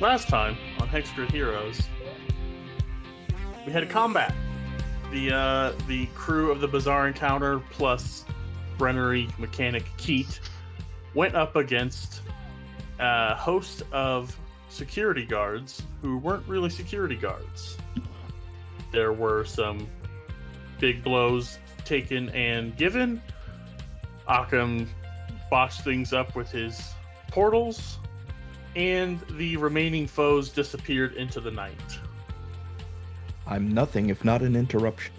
last time on Hexgrid Heroes, we had a combat. The uh, the crew of the Bizarre Encounter plus Brenneri mechanic Keat went up against a host of security guards who weren't really security guards. There were some big blows taken and given. Occam botched things up with his portals, and the remaining foes disappeared into the night. I'm nothing if not an interruption.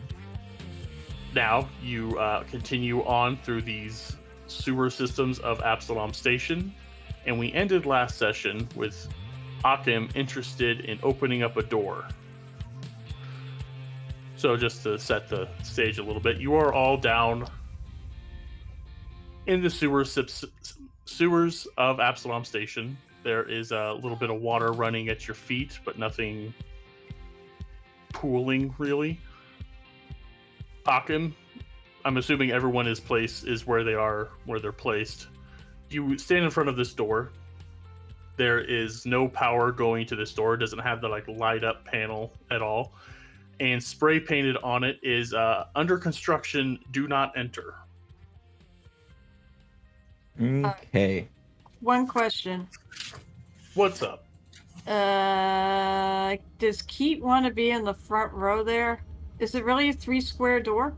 Now you uh, continue on through these sewer systems of Absalom Station, and we ended last session with Occam interested in opening up a door. So just to set the stage a little bit, you are all down in the sewer sips, sewers of Absalom Station. There is a little bit of water running at your feet, but nothing pooling really. Occam, I'm assuming everyone is placed is where they are, where they're placed. You stand in front of this door. There is no power going to this door. It doesn't have the like light up panel at all. And spray painted on it is uh, under construction. Do not enter. Okay. One question. What's up? Uh, does Keat want to be in the front row there? Is it really a three square door?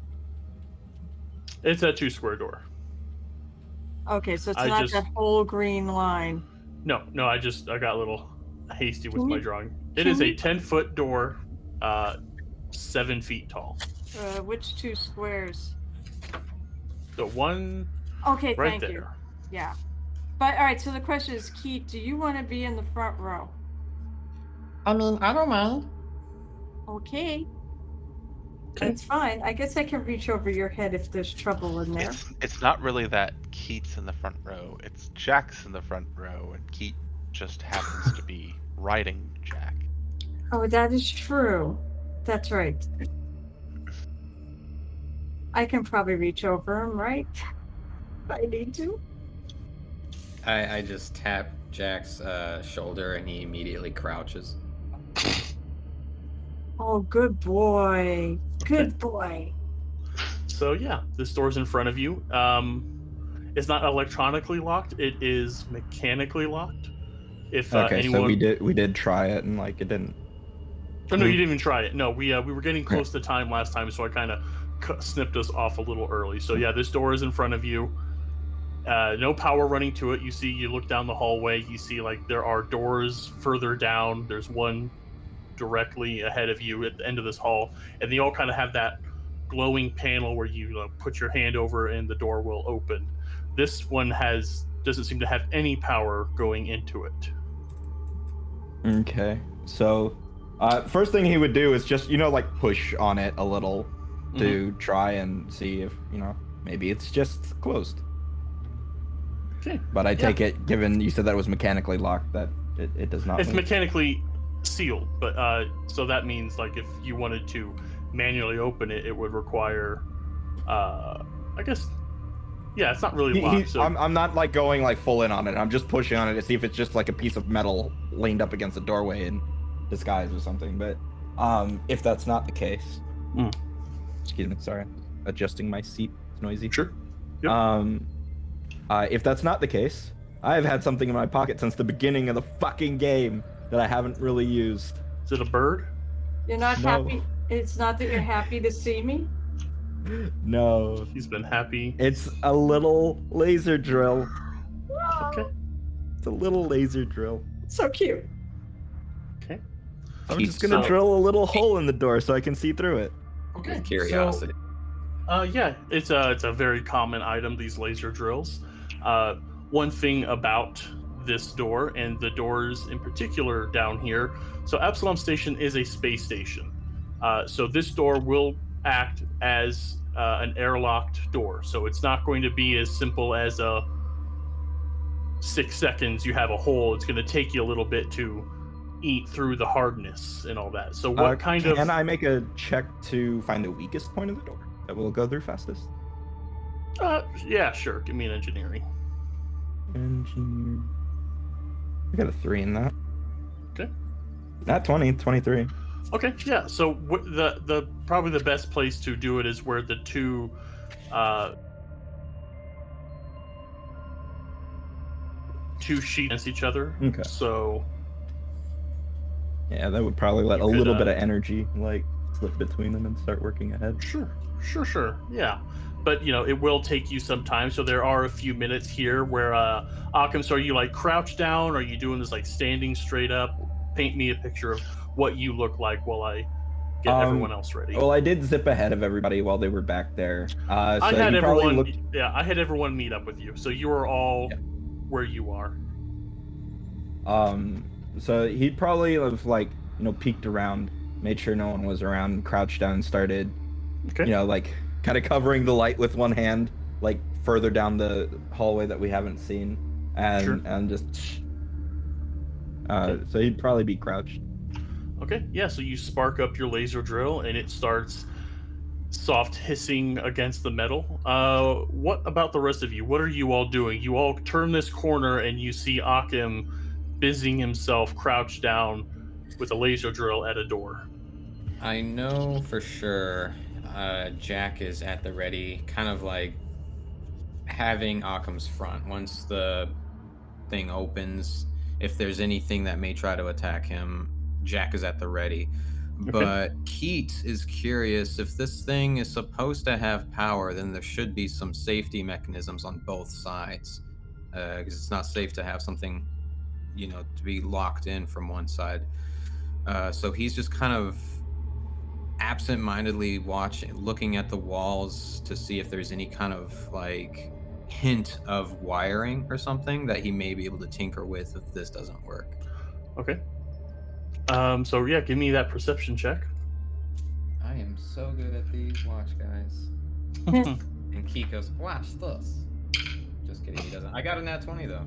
It's a two square door. Okay, so it's I not just- that whole green line. No, no, I just I got a little hasty with Can my we- drawing. It is is a ten foot door, uh, seven feet tall. Uh, which two squares? The one Okay, right thank there. you. Yeah. But all right, so the question is, Keith, do you want to be in the front row? I mean, I don't mind. Okay. Okay. That's fine. I guess I can reach over your head if there's trouble in there. It's, it's not really that Keats in the front row. It's Jack's in the front row, and Keat just happens to be riding Jack. Oh, that is true. That's right. I can probably reach over him, right? If I need to. I, I just tap Jack's uh, shoulder and he immediately crouches. Oh, good boy. Good boy. So yeah, this door's in front of you. Um, it's not electronically locked; it is mechanically locked. If uh, Okay, anyone, so we did we did try it and like it didn't. Oh, no, we- you didn't even try it. No, we uh, we were getting close to time last time, so I kind of snipped us off a little early. So yeah, this door is in front of you. Uh, no power running to it. You see, you look down the hallway. You see like there are doors further down. There's one directly ahead of you at the end of this hall, and they all kind of have that glowing panel where you uh, put your hand over and the door will open. This one has doesn't seem to have any power going into it. Okay, so uh, first thing he would do is just you know like push on it a little to Mm-hmm. try and see if you know maybe it's just closed. Okay. But I Yeah. take it, given you said that it was mechanically locked, that it, it does not. it's move. mechanically sealed but uh so that means like if you wanted to manually open it it would require uh i guess yeah it's not really He- locked he- so I'm, I'm not like going like full in on it. I'm just pushing on it to see if it's just like a piece of metal leaned up against the doorway in disguise or something. But um, if that's not the case, Mm. excuse me, sorry, adjusting my seat. It's noisy. sure Yep. Um, uh, if that's not the case, I have had something in my pocket since the beginning of the fucking game that I haven't really used. is it a bird You're not No. happy. It's not that you're happy to see me. No, he's been happy it's a little laser drill. okay It's a little laser drill. So cute. okay I'm Keep just gonna so- drill a little hole in the door so I can see through it. okay With curiosity. So, uh yeah it's a it's a very common item these laser drills uh one thing about this door and the doors in particular down here so absalom station is a space station. Uh, so this door will act as uh, an airlocked door. So it's not going to be as simple as a six seconds you have a hole. It's going to take you a little bit to eat through the hardness and all that. So what Uh, kind can of Can I make a check to find the weakest point of the door that will go through fastest? uh, yeah sure. Give me an engineering Engineer. I got a three in that. Okay. Not 20, 23. Okay, yeah. So w- the the probably the best place to do it is where the two uh two sheet against each other. Okay. So Yeah, that would probably let a could, little uh, bit of energy like slip between them and start working ahead. sure, sure, sure. Yeah. But you know, it will take you some time. So there are a few minutes here where uh Occam, so are you like crouched down? or Are you doing this like standing straight up? Paint me a picture of what you look like while I get Um, everyone else ready. Well, I did zip ahead of everybody while they were back there. Uh, so I had everyone. looked. Yeah, I had everyone meet up with you, so you are all Yeah. where you are. Um, so he'd probably have like you know peeked around, made sure no one was around, crouched down, and started Okay. you know like kind of covering the light with one hand, like further down the hallway that we haven't seen, and Sure. and just. Uh, Okay. so he'd probably be crouched. Okay. Yeah. So you spark up your laser drill, and it starts soft hissing against the metal. Uh, what about the rest of you? What are you all doing? You all turn this corner, and you see Occam busying himself, crouched down, with a laser drill at a door. I know for sure uh, Jack is at the ready, kind of like having Occam's front. Once the thing opens, if there's anything that may try to attack him, Jack is at the ready. But Keat is curious if this thing is supposed to have power, then there should be some safety mechanisms on both sides. Because it's not safe to have something, you know, to be locked in from one side. Uh, so he's just kind of absent-mindedly watching, looking at the walls to see if there's any kind of like hint of wiring or something that he may be able to tinker with if this doesn't work. Okay. Um. So yeah, give me that perception check. I am so good at these. Watch, guys. And kiko's "Watch this." Just kidding, he doesn't. I got a nat twenty though.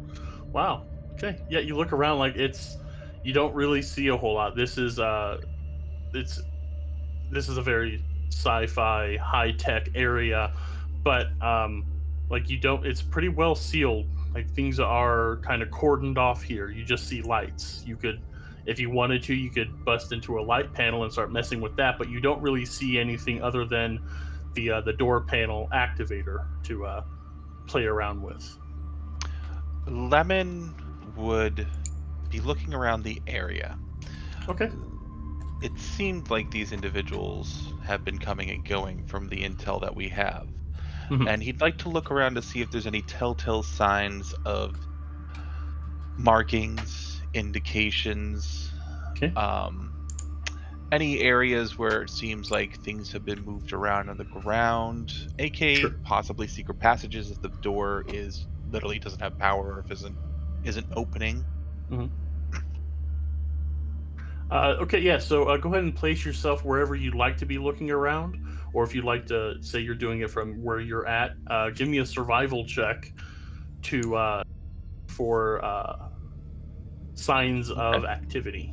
Wow. Okay. Yeah, you look around like it's you don't really see a whole lot. This is uh it's this is a very sci-fi high-tech area, but um like you don't it's pretty well sealed. Like things are kind of cordoned off here. You just see lights. You could if you wanted to, you could bust into a light panel and start messing with that, but you don't really see anything other than the uh, the door panel activator to uh, play around with. Lemon would be looking around the area. Okay. It seemed like these individuals have been coming and going from the intel that we have. Mhm. And he'd like to look around to see if there's any telltale signs of markings, indications, Okay. um, any areas where it seems like things have been moved around on the ground, aka Sure. possibly secret passages if the door is literally doesn't have power or if isn't isn't opening. Uh, okay, yeah. So uh, go ahead and place yourself wherever you'd like to be looking around, or if you'd like to say you're doing it from where you're at, uh, give me a survival check to uh, for uh, signs of Okay. activity.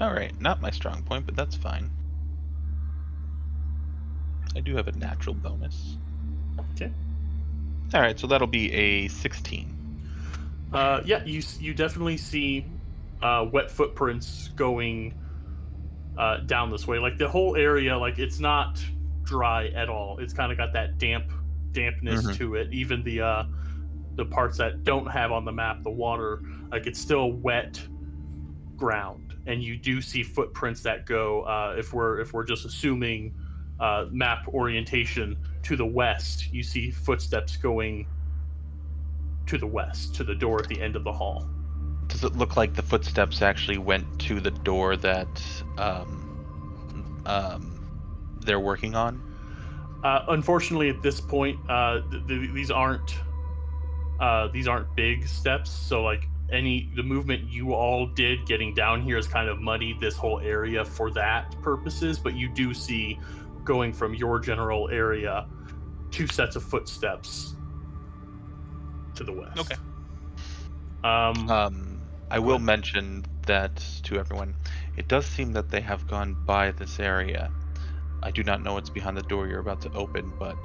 All right, not my strong point, but that's fine. I do have a natural bonus. Okay. All right, so that'll be a 16. Uh, yeah, you you definitely see uh, wet footprints going uh, down this way. Like the whole area, like it's not dry at all. It's kind of got that damp dampness Mhm. to it. Even the uh, the parts that don't have on the map the water, like it's still wet ground, and you do see footprints that go. Uh, if we're if we're just assuming uh, map orientation to the west, you see footsteps going to the west, to the door at the end of the hall. Does it look like the footsteps actually went to the door that um, um, they're working on? Uh, unfortunately, at this point, uh, th- th- these aren't uh, these aren't big steps. So, like any the movement you all did getting down here has kind of muddied this whole area for that purposes. But you do see going from your general area two sets of footsteps to the west. Okay. Um, Um, I will mention that to everyone. It does seem that they have gone by this area. I do not know what's behind the door you're about to open, but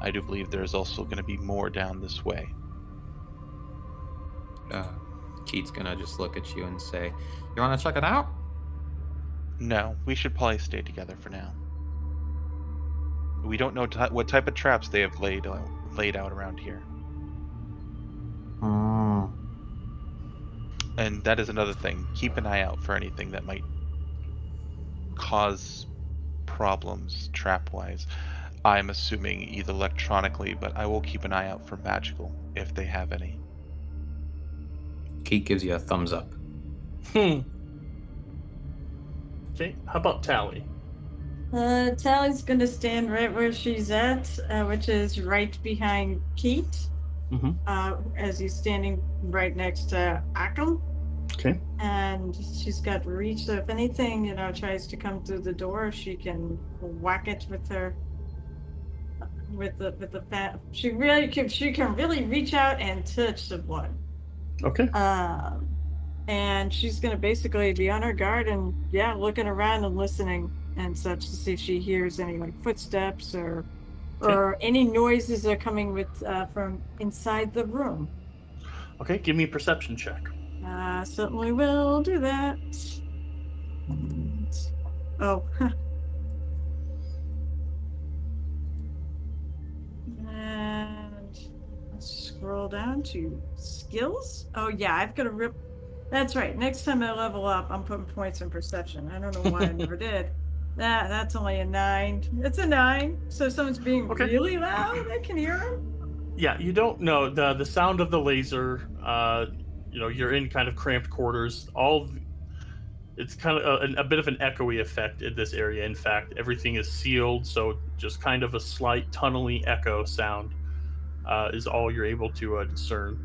I do believe there is also going to be more down this way. Uh, Keith's gonna just look at you and say, "You want to check it out?" No, we should probably stay together for now. We don't know ty- what type of traps they have laid out, laid out around here, Oh. And that is another thing. Keep an eye out for anything that might cause problems trap-wise. I'm assuming either electronically, but I will keep an eye out for magical if they have any. Keith gives you a thumbs up. Hmm. Okay, how about Tally? Uh, Tally's gonna stand right where she's at, uh, which is right behind Keat, Mhm. uh, as he's standing right next to Occam. Okay. And she's got reach, so if anything, you know, tries to come through the door, she can whack it with her, with the with the fat. She really can. She can really reach out and touch someone. Okay. Um, and she's gonna basically be on her guard and yeah, looking around and listening and such to see if she hears any like footsteps or. Or any noises that are coming with uh, from inside the room. Okay, give me a perception check. Uh, certainly will do that. Oh. and scroll down to skills. Oh yeah, I've got to rip. That's right. Next time I level up, I'm putting points in perception. I don't know why I never did. That that's only a nine. It's a nine. So if someone's being Okay. really loud, I can hear them. Yeah, you don't know the the sound of the laser. Uh, you know, you're in kind of cramped quarters. All of- it's kind of a, a bit of an echoey effect in this area. In fact, everything is sealed, so just kind of a slight tunnely echo sound uh, is all you're able to uh, discern.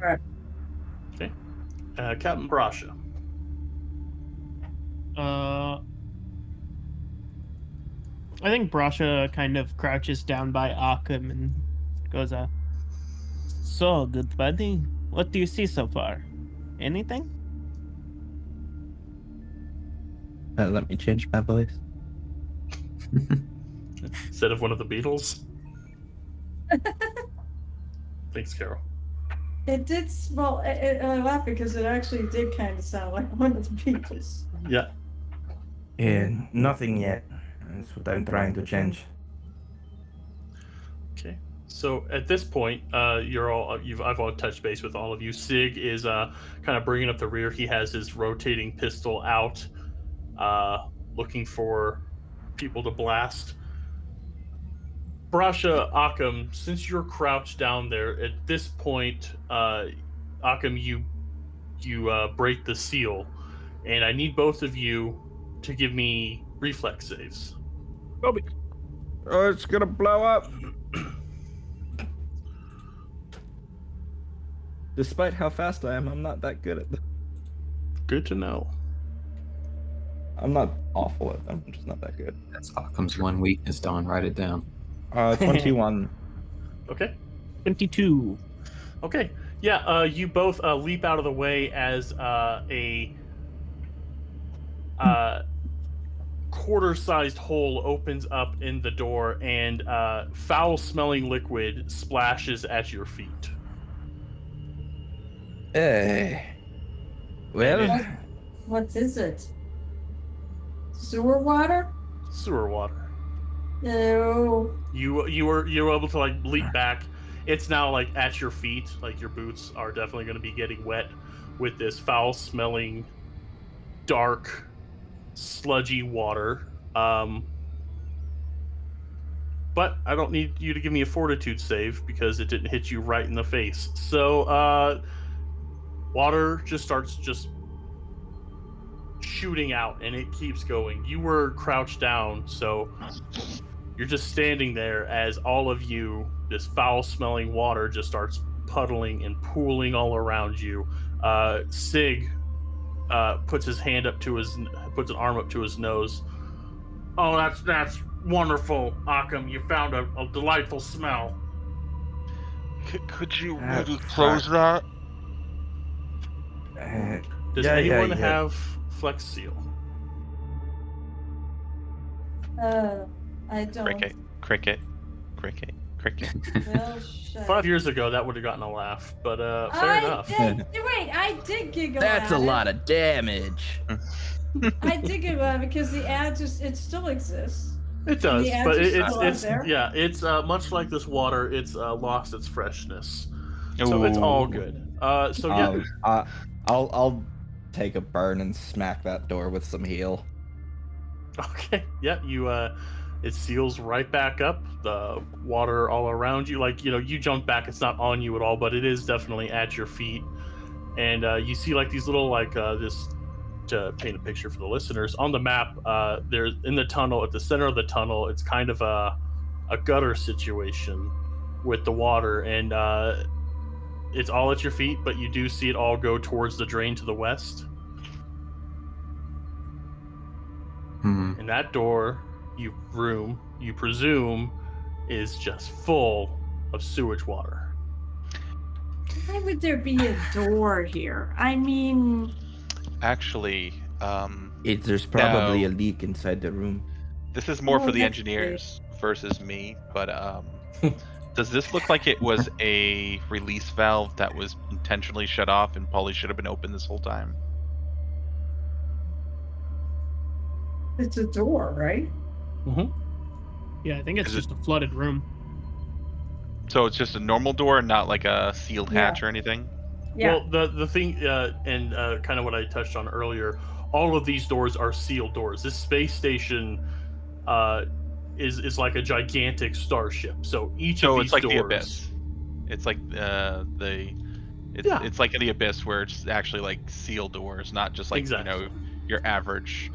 Right. Okay, uh, Captain Brasha. Uh, I think Brasha kind of crouches down by Occam and goes, uh, So, good buddy, what do you see so far? Anything? Uh, let me change my voice. instead of one of the Beatles. Thanks, Carol. It did. Well, I, I I laugh because it actually did kind of sound like one of the Beatles. Yeah. Yeah, nothing yet. That's what I'm trying to change. Okay. So at this point, uh, you're all you've I've all touched base with all of you. Sig is uh, kind of bringing up the rear. He has his rotating pistol out, uh, looking for people to blast. Brasha Occam, since you're crouched down there at this point, uh, Occam, you you uh, break the seal, and I need both of you to give me reflex saves. Oh, it's gonna blow up. Despite how fast I am, I'm not that good at them. Good to know. I'm not awful at them. I'm just not that good. That's Occam's one weakness, Don. Write it down. Uh, 21. Okay. 22. Okay. Yeah, uh, you both uh, leap out of the way as uh, a uh, quarter-sized hole opens up in the door, and uh, foul-smelling liquid splashes at your feet. Hey. Well, What, what is it? Sewer water? Sewer water. No. You you were you were able to like leap back. It's now like at your feet. Like your boots are definitely going to be getting wet with this foul-smelling, dark, sludgy water. Um, but I don't need you to give me a fortitude save because it didn't hit you right in the face. So uh, water just starts just shooting out, and it keeps going. You were crouched down, so you're just standing there as all of you, this foul smelling water just starts puddling and pooling all around you. Uh, Sig uh, puts his hand up to his, puts an arm up to his nose. Oh, that's that's wonderful, Occam. You found a, a delightful smell. C- could you maybe fuck. close that? uh, Does Yeah, yeah, anyone yeah. have Flex Seal? Uh, I don't. Cricket, cricket, cricket, cricket. Well. Five years ago, that would have gotten a laugh, but uh, fair I enough. Did, wait, I did giggle. That's a it. lot of damage. I think it uh, because the ad just it still exists. It does, but it, it's it's there. yeah, it's uh, much like this water. It's uh, lost its freshness, so it's all good. Uh, so yeah, Um, I, I'll I'll take a burn and smack that door with some heal. Okay. Yeah, you uh it seals right back up. The water all around you. Like, you know, you jump back, it's not on you at all, but it is definitely at your feet. And uh you see like these little like uh this to paint a picture for the listeners, on the map, uh there's in the tunnel, at the center of the tunnel, it's kind of a a gutter situation with the water and uh it's all at your feet, but you do see it all go towards the drain to the west. Hmm. And that door, you room, you presume, is just full of sewage water. Why would there be a door here? I mean, Actually, um, It, there's probably No. a leak inside the room. this is more Oh, for the that's engineers versus me. But um, does this look like it was a release valve that was intentionally shut off and probably should have been open this whole time? it's a door, right? Yeah, I think it's Is it- just a flooded room. So it's just a normal door, and not like a sealed Yeah. hatch or anything. Yeah. Well, the the thing, uh, and uh, kind of what I touched on earlier, all of these doors are sealed doors. This space station uh, is is like a gigantic starship. So each So of these it's like doors, the abyss. It's like uh, the. It's, Yeah. it's like the abyss where it's actually like sealed doors, not just like Exactly. you know your average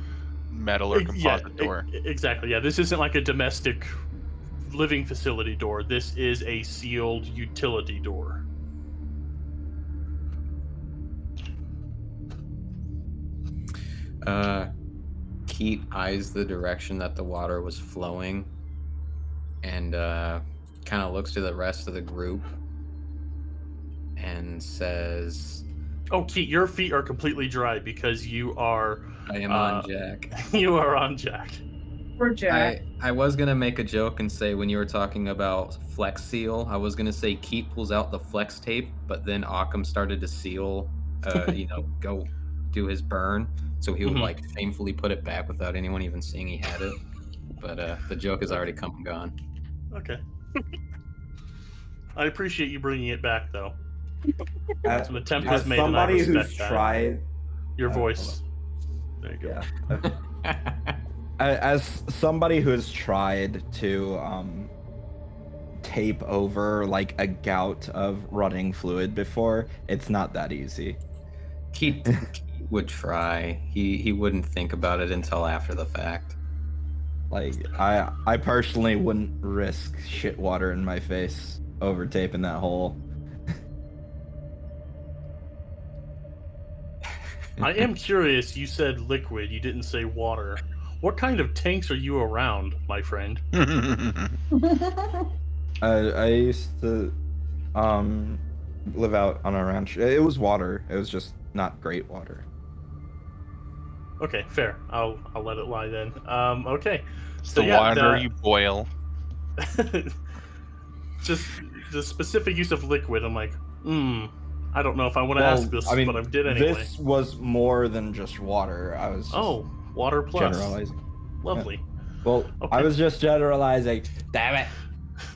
metal or Ex- yeah, composite e- door. exactly. Yeah, this isn't like a domestic living facility door. This is a sealed utility door. Uh, Keat eyes the direction that the water was flowing, and uh, kind of looks to the rest of the group, and says, Oh, Keith, your feet are completely dry because you are "I am Uh, on Jack." you are on Jack. Or Jack. I, I was gonna make a joke and say when you were talking about flex seal, I was gonna say Keat pulls out the flex tape, but then Occam started to seal, uh, you know, go do his burn, so he would Mhm. like shamefully put it back without anyone even seeing he had it. But uh, the joke has already come and gone. Okay. I appreciate you bringing it back, though. As, Some attempt as was made, and I somebody respect who's that. tried, Your Uh, voice. There you go. yeah, as somebody who has tried to um, tape over like a gout of running fluid before, it's not that easy. Keat, Keat would try. He he wouldn't think about it until after the fact. Like I, I personally wouldn't risk shit water in my face over taping that hole. I am curious. You said liquid. You didn't say water. What kind of tanks are you around, my friend? I, I used to um live out on a ranch. It was water. It was just not great water. Okay, fair. I'll I'll let it lie then. Um, okay. It's So the yeah, water the- you boil. Just the specific use of liquid. I'm like, hmm. I don't know if I want to Well, ask this, I mean, but I did anyway. This was more than just water. I was Oh, water plus. generalizing. Lovely. Well, I was just generalizing. Damn it.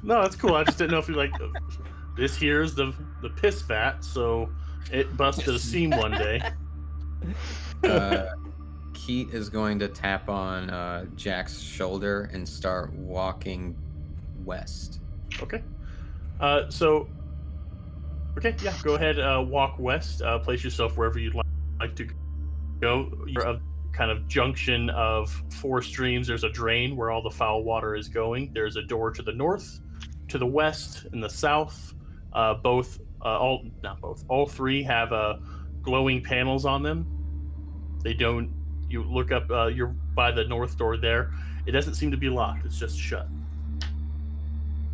No, that's cool. I just didn't know if you like. This here's the the piss vat, so it busted a seam one day. Uh, Keat is going to tap on uh, Jack's shoulder and start walking west. Okay. Uh, so. Okay, yeah. Go ahead. Uh, walk west. Uh, place yourself wherever you'd li- like to go. You're a kind of junction of four streams. There's a drain where all the foul water is going. There's a door to the north, to the west, and the south. Uh, both, uh, all not both, all three have uh, glowing panels on them. They don't. You look up. Uh, you're by the north door there. It doesn't seem to be locked. It's just shut.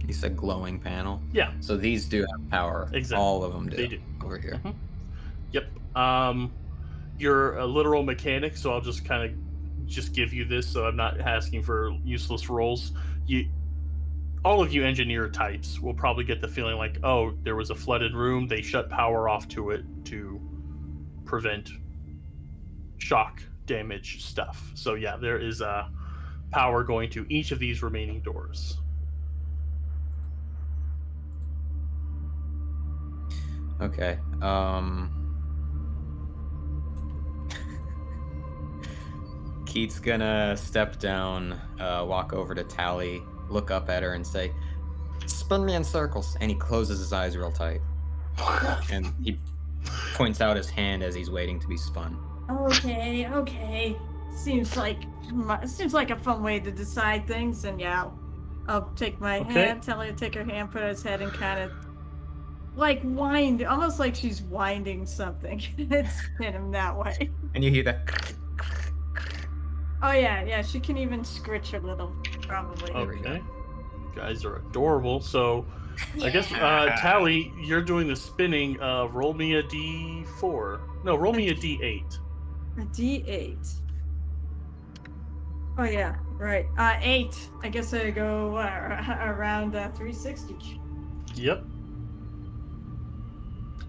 He said glowing panel. Yeah. So these do have power. Exactly. All of them do. They do. Over here. Yep. Um, you're a literal mechanic, so I'll just kind of just give you this, so I'm not asking for useless rolls. You, all of you engineer types will probably get the feeling like, oh, there was a flooded room. They shut power off to it to prevent shock damage stuff. So yeah, there is uh, power going to each of these remaining doors. Okay. Um. Keith's gonna step down, uh, walk over to Tally, look up at her, and say, "Spin me in circles." And he closes his eyes real tight, and he points out his hand as he's waiting to be spun. Okay, okay. Seems like seems like a fun way to decide things, and yeah, I'll, I'll take my Okay. hand, tell her to take her hand, put it on his head, and kind of like wind, almost like she's winding something. and spin him that way. And you hear that. Oh yeah, yeah. She can even scritch a little, probably. Okay. You guys are adorable. So I guess uh, Tally, you're doing the spinning. Uh, roll me a d4. No, roll me a d8. A D8. Oh yeah, right. Uh, eight. I guess I go uh, around uh, 360. Yep.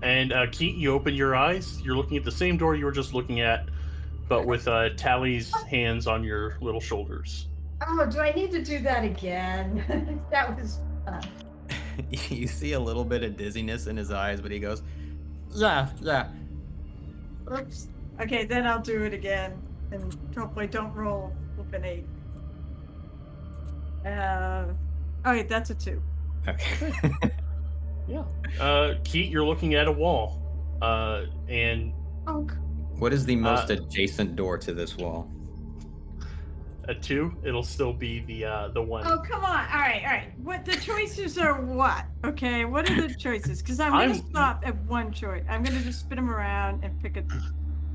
And uh, Keat, you open your eyes. You're looking at the same door you were just looking at, but with uh, Tally's hands on your little shoulders. Oh, do I need to do that again? that was fun. you see a little bit of dizziness in his eyes, but he goes, "Yeah, yeah." Oops. Okay, then I'll do it again, and hopefully don't roll with an eight. Uh, oh wait, that's a two. Okay. Yeah. Uh, Keat, you're looking at a wall. Uh, and what is the most Uh, adjacent door to this wall? a two, it'll still be the uh, the one. oh, come on. All right, all right. What the choices are? What? Okay, what are the choices? Because I'm gonna I'm- stop at one choice. I'm gonna just spin them around and pick a.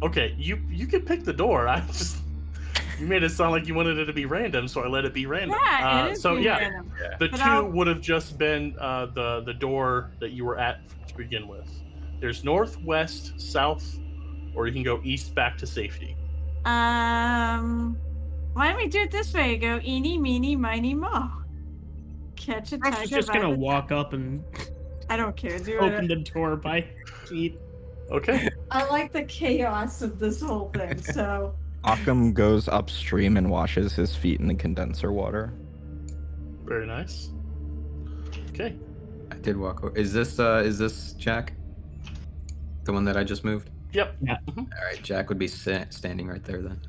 Okay, you you can pick the door. I just you made it sound like you wanted it to be random, so I let it be random. Yeah, uh, it is so yeah, random. the But 2 I'll- would have just been uh, the the door that you were at to begin with. There's north, west, south, or you can go east back to safety. Um, why don't we do it this way? Go eeny, meeny, miny, mo. Catch a Rush tiger. is just gonna the- walk up and I don't care. Do open it. the door by Keith. Okay. I like the chaos of this whole thing. So Occam goes upstream and washes his feet in the condenser water. Very nice. Okay. I did walk over. Is this uh is this Jack? The one that I just moved? Yep. Yeah. All right, Jack would be sa- standing right there then.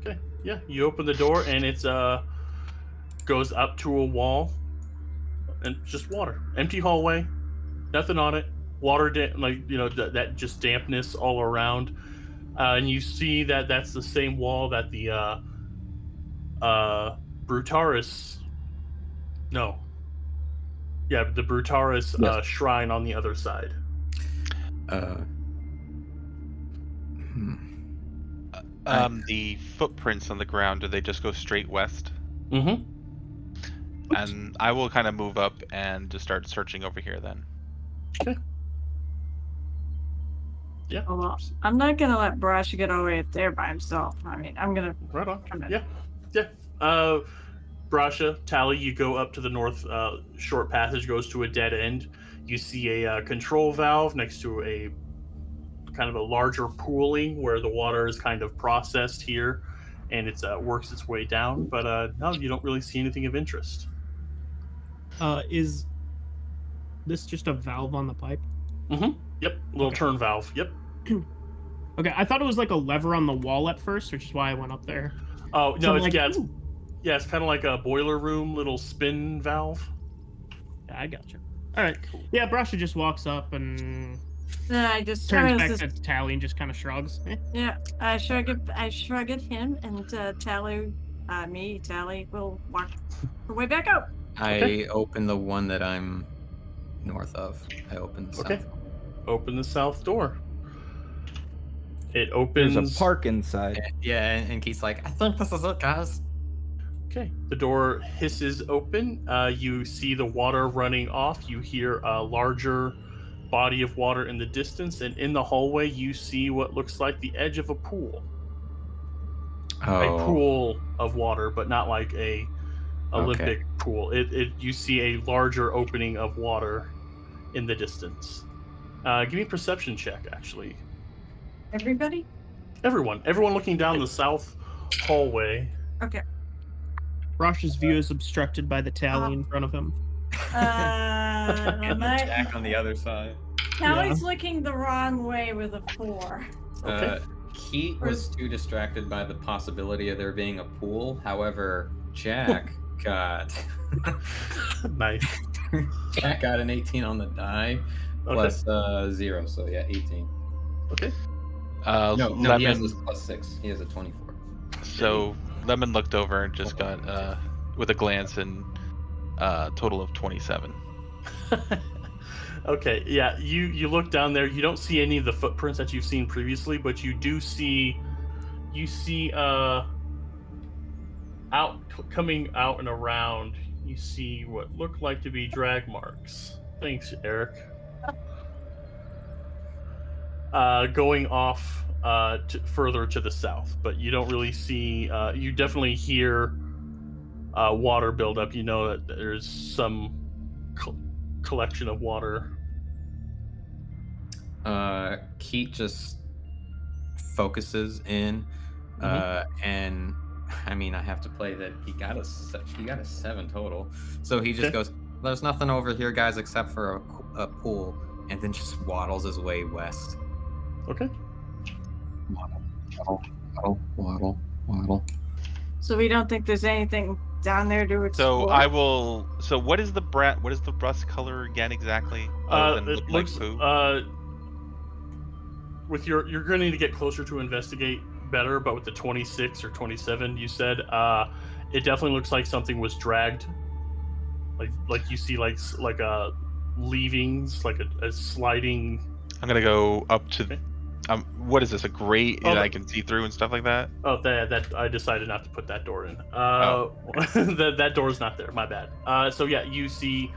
Okay. Yeah. You open the door and it's uh goes up to a wall and just water. Empty hallway. Nothing on it. Water da- like you know th- that just dampness all around. Uh, and you see that that's the same wall that the uh uh Brutaris No. Yeah, the Brutaris uh, shrine on the other side. Uh. Hmm. Um, the footprints on the ground, do they just go straight west? Mm-hmm. And I will kind of move up and just start searching over here then. Yeah. oh, well, I'm not gonna let Brush get all the way up there by himself. I mean, I'm gonna. Right on. I'm in. Yeah, yeah. Uh, Brasha, Tally, you go up to the north. Uh, short passage goes to a dead end. You see a uh, control valve next to a kind of a larger pooling where the water is kind of processed here, and it uh, works its way down. But uh, no, you don't really see anything of interest. Uh, is this just a valve on the pipe? Yep, little Okay. turn valve. Yep. Okay, I thought it was like a lever on the wall at first, which is why I went up there. Oh no, I'm it's like, yeah, it's, yeah, it's kind of like a boiler room little spin valve. Yeah, I gotcha. All right. Yeah, Brasha just walks up and Then I just turns I back was to just- Tally and just kind of shrugs. Yeah, I shrug at I shrug at him, and uh, Tally, uh, me, Tally, will walk her way back up. I open the one that I'm north of. I open the Okay. south. Open the south door. It opens. There's a park inside. And- yeah, and, and Keith's like, I think this is it, guys. Okay, the door hisses open. Uh, you see the water running off. You hear a larger body of water in the distance, and in the hallway, you see what looks like the edge of a pool. Oh, A pool of water, but not like a Olympic pool. It, it you see a larger opening of water in the distance. Uh, give me a perception check, actually. Everybody. Everyone, everyone looking down the south hallway. Okay. Rosh's view is obstructed by the tally Uh, in front of him. Uh, and the my, Jack on the other side. Now he's looking the wrong way with a four. Okay. Uh, Keat was too distracted by the possibility of there being a pool. However, Jack got nice. Jack got an 18 on the die Okay. plus uh, zero, so yeah, 18. okay. Uh, No, no, he has Lemon. this plus six. He has a 24. So Lemon looked over and just got uh, with a glance and uh, total of 27. okay. Yeah. You you look down there. You don't see any of the footprints that you've seen previously, but you do see. You see uh. Out coming out and around, you see what look like to be drag marks. Thanks, Eric. Uh, going off uh, to, further to the south, but you don't really see. Uh, you definitely hear uh, water buildup. You know that there's some col- collection of water. Uh, Keat just focuses in, uh, and I mean, I have to play that he got a se- he got a seven total, so he just Okay. goes, "There's nothing over here, guys, except for a, a pool," and then just waddles his way west. Okay. Waddle, waddle, waddle, waddle, waddle. So we don't think there's anything down there to explore. So I will. So what is the brat? What is the rust color again exactly? Uh, it look looks. like poo. Uh, with your, you're going to need to get closer to investigate better. But with the 26 or 27, you said, uh, it definitely looks like something was dragged. Like, like you see, like, like a leavings, like a, a sliding. I'm gonna go up to. Okay. Um, what is this? A grate Oh, that the- I can see through and stuff like that. Oh, that that I decided not to put that door in. Uh, Oh. that that is not there. My bad. Uh, so yeah, you see,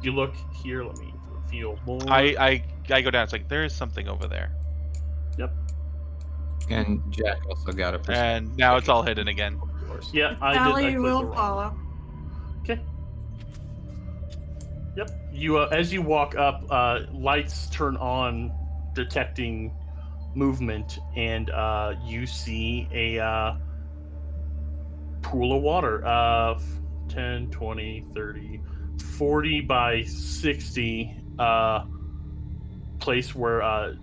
you look here. Let me feel more. I I I go down. It's like there is something over there, Yep. And Jack also got a perception. and now it's all hidden again. of course. Yeah, I did. I Allie clicked the will follow. Okay. Yep. You uh, as you walk up, uh, lights turn on, detecting movement, and uh, you see a uh, pool of water. Uh, 10, 20, 30, 40 by 60 uh, place where uh,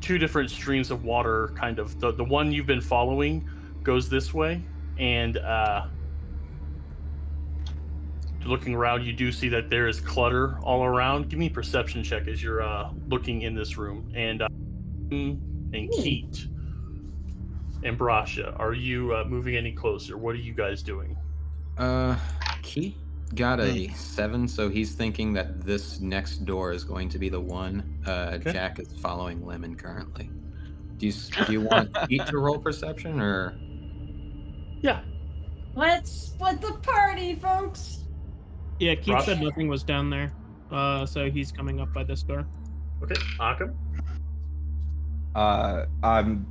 two different streams of water kind of the, the one you've been following goes this way and uh, looking around, you do see that there is clutter all around. Give me a perception check as you're uh, looking in this room. And uh, and Keat and Brasha, are you uh, moving any closer? What are you guys doing? Uh, Keat got a seven, so he's thinking that this next door is going to be the one. Uh, Okay. Jack is following Lemon currently. Do you do you want Keat to roll perception or? Yeah. Let's split the party, folks. Yeah, Keith Rosh? said nothing was down there. Uh, so he's coming up by this door. Okay. Occam. Uh, I'm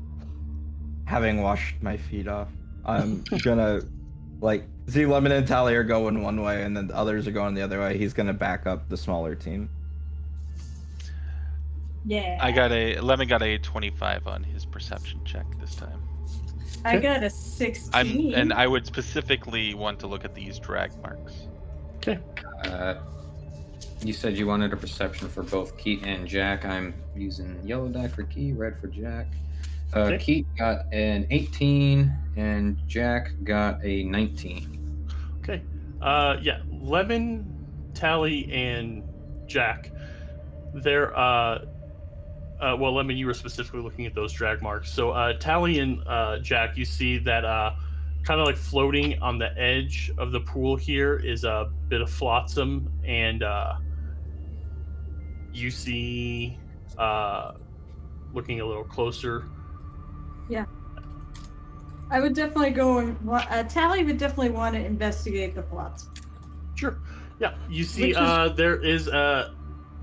having washed my feet off. I'm gonna like see Lemon and Tally are going one way, and then the others are going the other way. He's gonna back up the smaller team. Yeah. I got a lemon got a 25 on his perception check this time. I got a 16. I'm and I would specifically want to look at these drag marks. Okay. Uh, you said you wanted a perception for both Keat and Jack. I'm using yellow die for Keat, red for Jack. Uh, Okay. Keat got an 18, and Jack got a 19. Okay. Uh, yeah. Lemon, Tally, and Jack. They're uh, uh, well, Lemon, you were specifically looking at those drag marks. So, uh, Tally and uh, Jack, you see that uh, kind of like floating on the edge of the pool here is a bit of flotsam, and uh, you see, uh, looking a little closer, Yeah. I would definitely go and uh, Tally would definitely want to investigate the plots. Sure. Yeah, you see, is- uh, there is a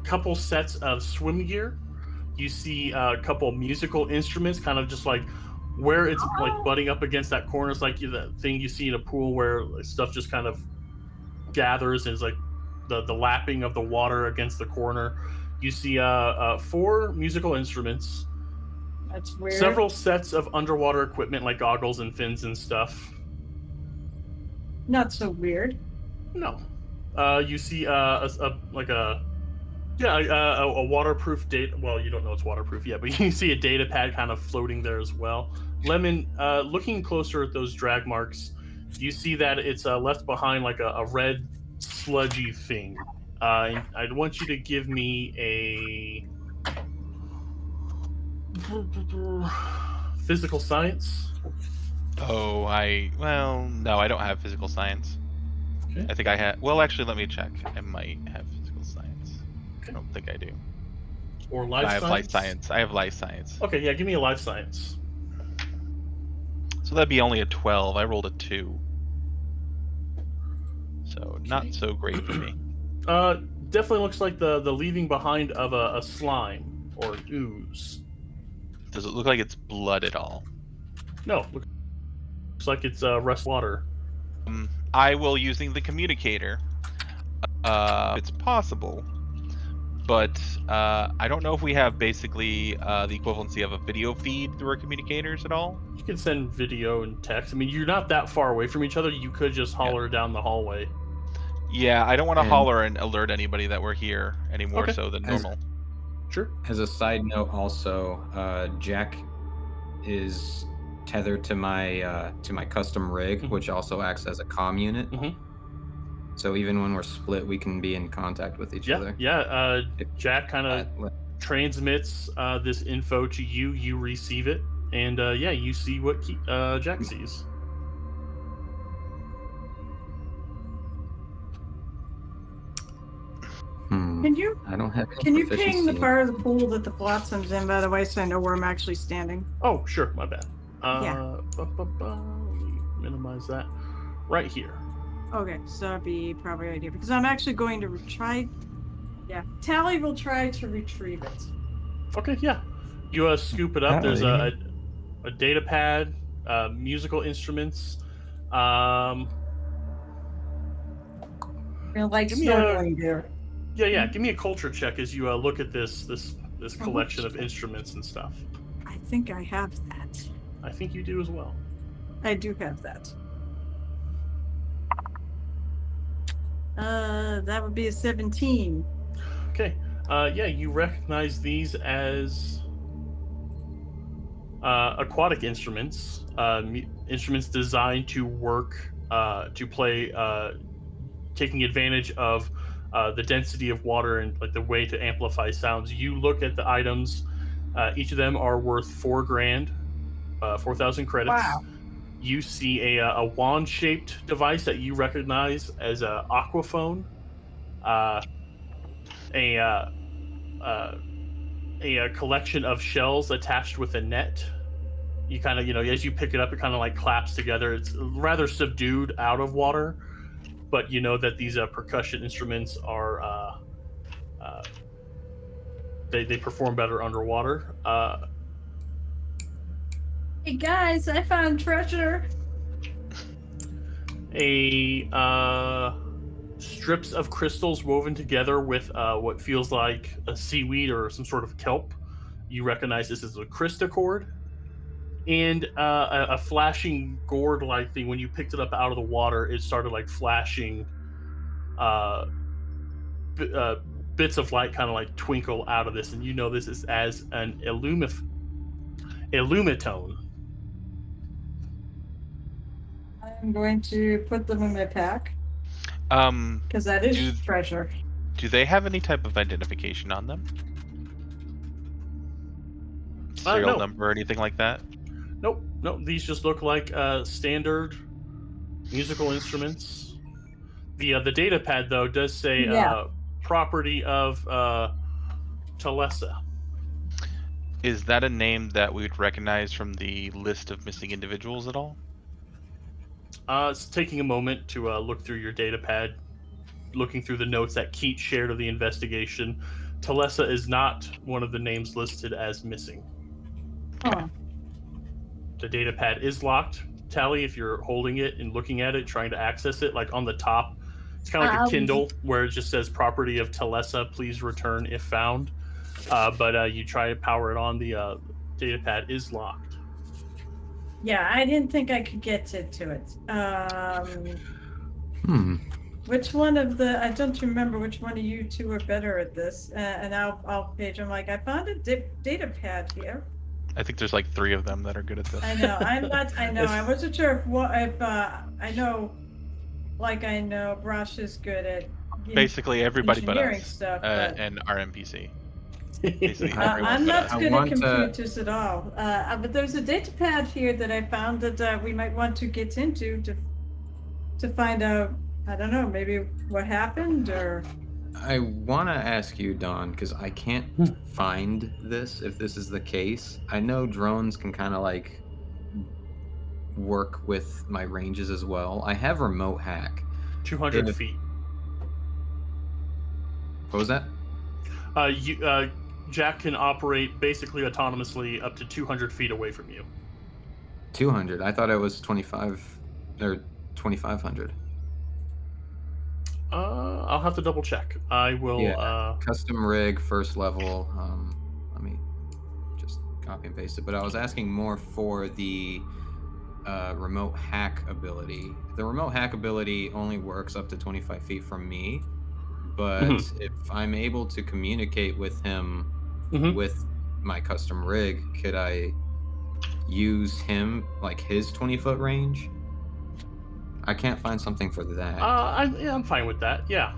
couple sets of swim gear. You see a couple musical instruments, kind of just like where it's like butting up against that corner. It's like the thing you see in a pool where like, stuff just kind of gathers and is like the the lapping of the water against the corner. You see uh, uh four musical instruments, That's weird. Several sets of underwater equipment like goggles and fins and stuff. Not so weird. No. Uh, you see uh, a, a like a yeah a, a, waterproof data. Well, you don't know it's waterproof yet, but you see a data pad kind of floating there as well. Lemon, uh, looking closer at those drag marks, you see that it's uh, left behind like a, a red sludgy thing. Uh, I'd want you to give me a physical science. Oh, I well, no, I don't have physical science. Okay. I think I have. Well, actually, let me check. I might have physical science. I don't think I do. Or life science. I have science? life science. I have life science. Okay, yeah, give me a life science. So that'd be only a twelve. I rolled a two. So Okay. not so great for me. Uh, definitely looks like the the leaving behind of a, a slime or ooze. Does it look like it's blood at all? No, looks like it's uh, rust water. Um, I will using the communicator. Uh, it's possible, but uh, I don't know if we have basically uh, the equivalency of a video feed through our communicators at all. You can send video and text. I mean, you're not that far away from each other. You could just holler down the hallway. Yeah, I don't want to And- holler and alert anybody that we're here any more Okay. so than As- normal. Sure. As a side note, also, uh, Jack is tethered to my uh, to my custom rig, Mhm. which also acts as a comm unit. Mhm. So even when we're split, we can be in contact with each Yeah, other. yeah. Uh, If- Jack kind of Uh, transmits uh, this info to you. You receive it, and uh, yeah, you see what uh, Jack sees. Hmm, Can you I don't have. can you ping the part of the pool that the flotsam's in, by the way, so I know where I'm actually standing? Oh, sure. My bad. Uh, Yeah. bu- bu- bu- minimize that. Right here. Okay, so that'd be probably idea because I'm actually going to re- try. Yeah, Tally will try to retrieve it. Okay, yeah. You uh, scoop it up. There's a, a, a data pad, uh, musical instruments. Um, Real like Give a- snorkeling gear. Yeah, yeah. Give me a culture check as you uh, look at this this this Oh, collection of instruments and stuff. I think I have that. I think you do as well. I do have that. Uh, that would be a 17. Okay. Uh, yeah, you recognize these as uh, aquatic instruments, uh, mu- instruments designed to work uh, to play, uh, taking advantage of uh, the density of water and like the way to amplify sounds. You look at the items; uh, each of them are worth four grand, uh, four thousand credits. Wow. You see a, uh, a wand-shaped device that you recognize as a aquaphone. Uh, a uh, uh, a, uh collection of shells attached with a net. You kind of, you know, as you pick it up, it kind of like claps together. It's rather subdued out of water, but you know that these uh, percussion instruments are uh, uh, they they perform better underwater. Uh, Hey guys, I found treasure. a uh, strips of crystals woven together with uh, what feels like a seaweed or some sort of kelp. You recognize this as a Christocord. And uh, a, a flashing gourd-like thing. When you picked it up out of the water, it started like flashing. Uh, b- uh, bits of light kind of like twinkle out of this, and you know this is as an illumif- illumitone. I'm going to put them in my pack Um, because that is Do- treasure. do they have any type of identification on them? Serial no. number or anything like that? Nope, nope. These just look like uh, standard musical instruments. The uh, the data pad though does say Yeah. uh, property of uh, Talessa. Is that a name that we would recognize from the list of missing individuals at all? Uh, it's taking a moment to uh, look through your data pad, looking through the notes that Keat shared of the investigation. Talessa is not one of the names listed as missing. Huh. The data pad is locked. Tally, if you're holding it and looking at it, trying to access it, like on the top, it's kind of like Um, a Kindle where it just says "Property of Telesa, please return if found." Uh, but uh, you try to power it on. The uh, data pad is locked. Yeah, I didn't think I could get to, to it. Um, Hmm. which one of the? I don't remember which one of you two are better at this. Uh, and I'll I'll page. I'm like, I found a dip, data pad here. I think there's like three of them that are good at this. I know. I'm not. I know. I wasn't sure if what if uh, I know. Like I know, Brosh is good at Basically, everybody but engineering us stuff. uh, but- and our NPC. Uh, I'm not us. I good at want to- computers at all. Uh, uh, but there's a data pad here that I found that uh, we might want to get into to to find out. I don't know, maybe what happened or. I want to ask you, Don, because I can't find this if this is the case. I know drones can kind of like work with my ranges as well. I have remote hack. 200 Yeah. feet. What was that? Uh, you, uh, Jack can operate basically autonomously up to 200 feet away from you. 200. I thought it was 25 or 2500. Uh, I'll have to double check. I will. Yeah. Uh, Custom rig, first level. Um, let me just copy and paste it. But I was asking more for the uh, remote hack ability. The remote hack ability only works up to 25 feet from me. But Mhm. if I'm able to communicate with him Mhm. with my custom rig, could I use him like his 20 foot range? I can't find something for that. uh, I, yeah, I'm fine with that. Yeah.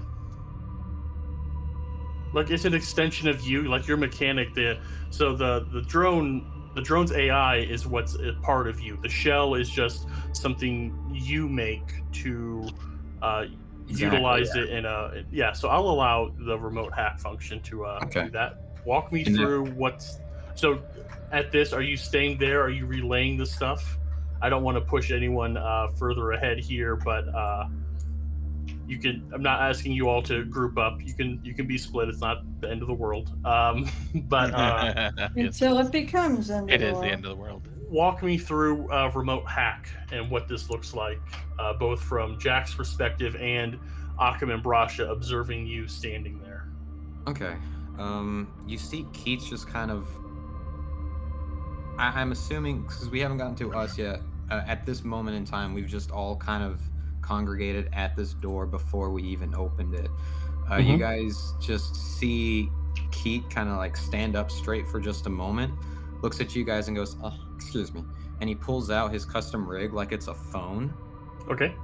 Like it's an extension of you, like your mechanic. The so the the drone, the drone's AI is what's a part of you. The shell is just something you make to uh, Exactly, utilize yeah. it in a yeah. So I'll allow the remote hack function to uh, Okay. do that. Walk me And then- through what's so at this. Are you staying there? Are you relaying the stuff? I don't want to push anyone uh, further ahead here, but uh, you can. I'm not asking you all to group up. You can you can be split. It's not the end of the world. Um, but uh, Until it becomes end it of is the the end of the world. walk me through uh, remote hack and what this looks like, uh, both from Jack's perspective and Occam and Brasha observing you standing there. Okay. Um, you see Keats just kind of. I, I'm assuming because we haven't gotten to us yet. Uh, at this moment in time, we've just all kind of congregated at this door before we even opened it. Uh, You Mhm. guys just see Keat kind of like stand up straight for just a moment, looks at you guys and goes, "Oh, excuse me," and he pulls out his custom rig like it's a phone Okay.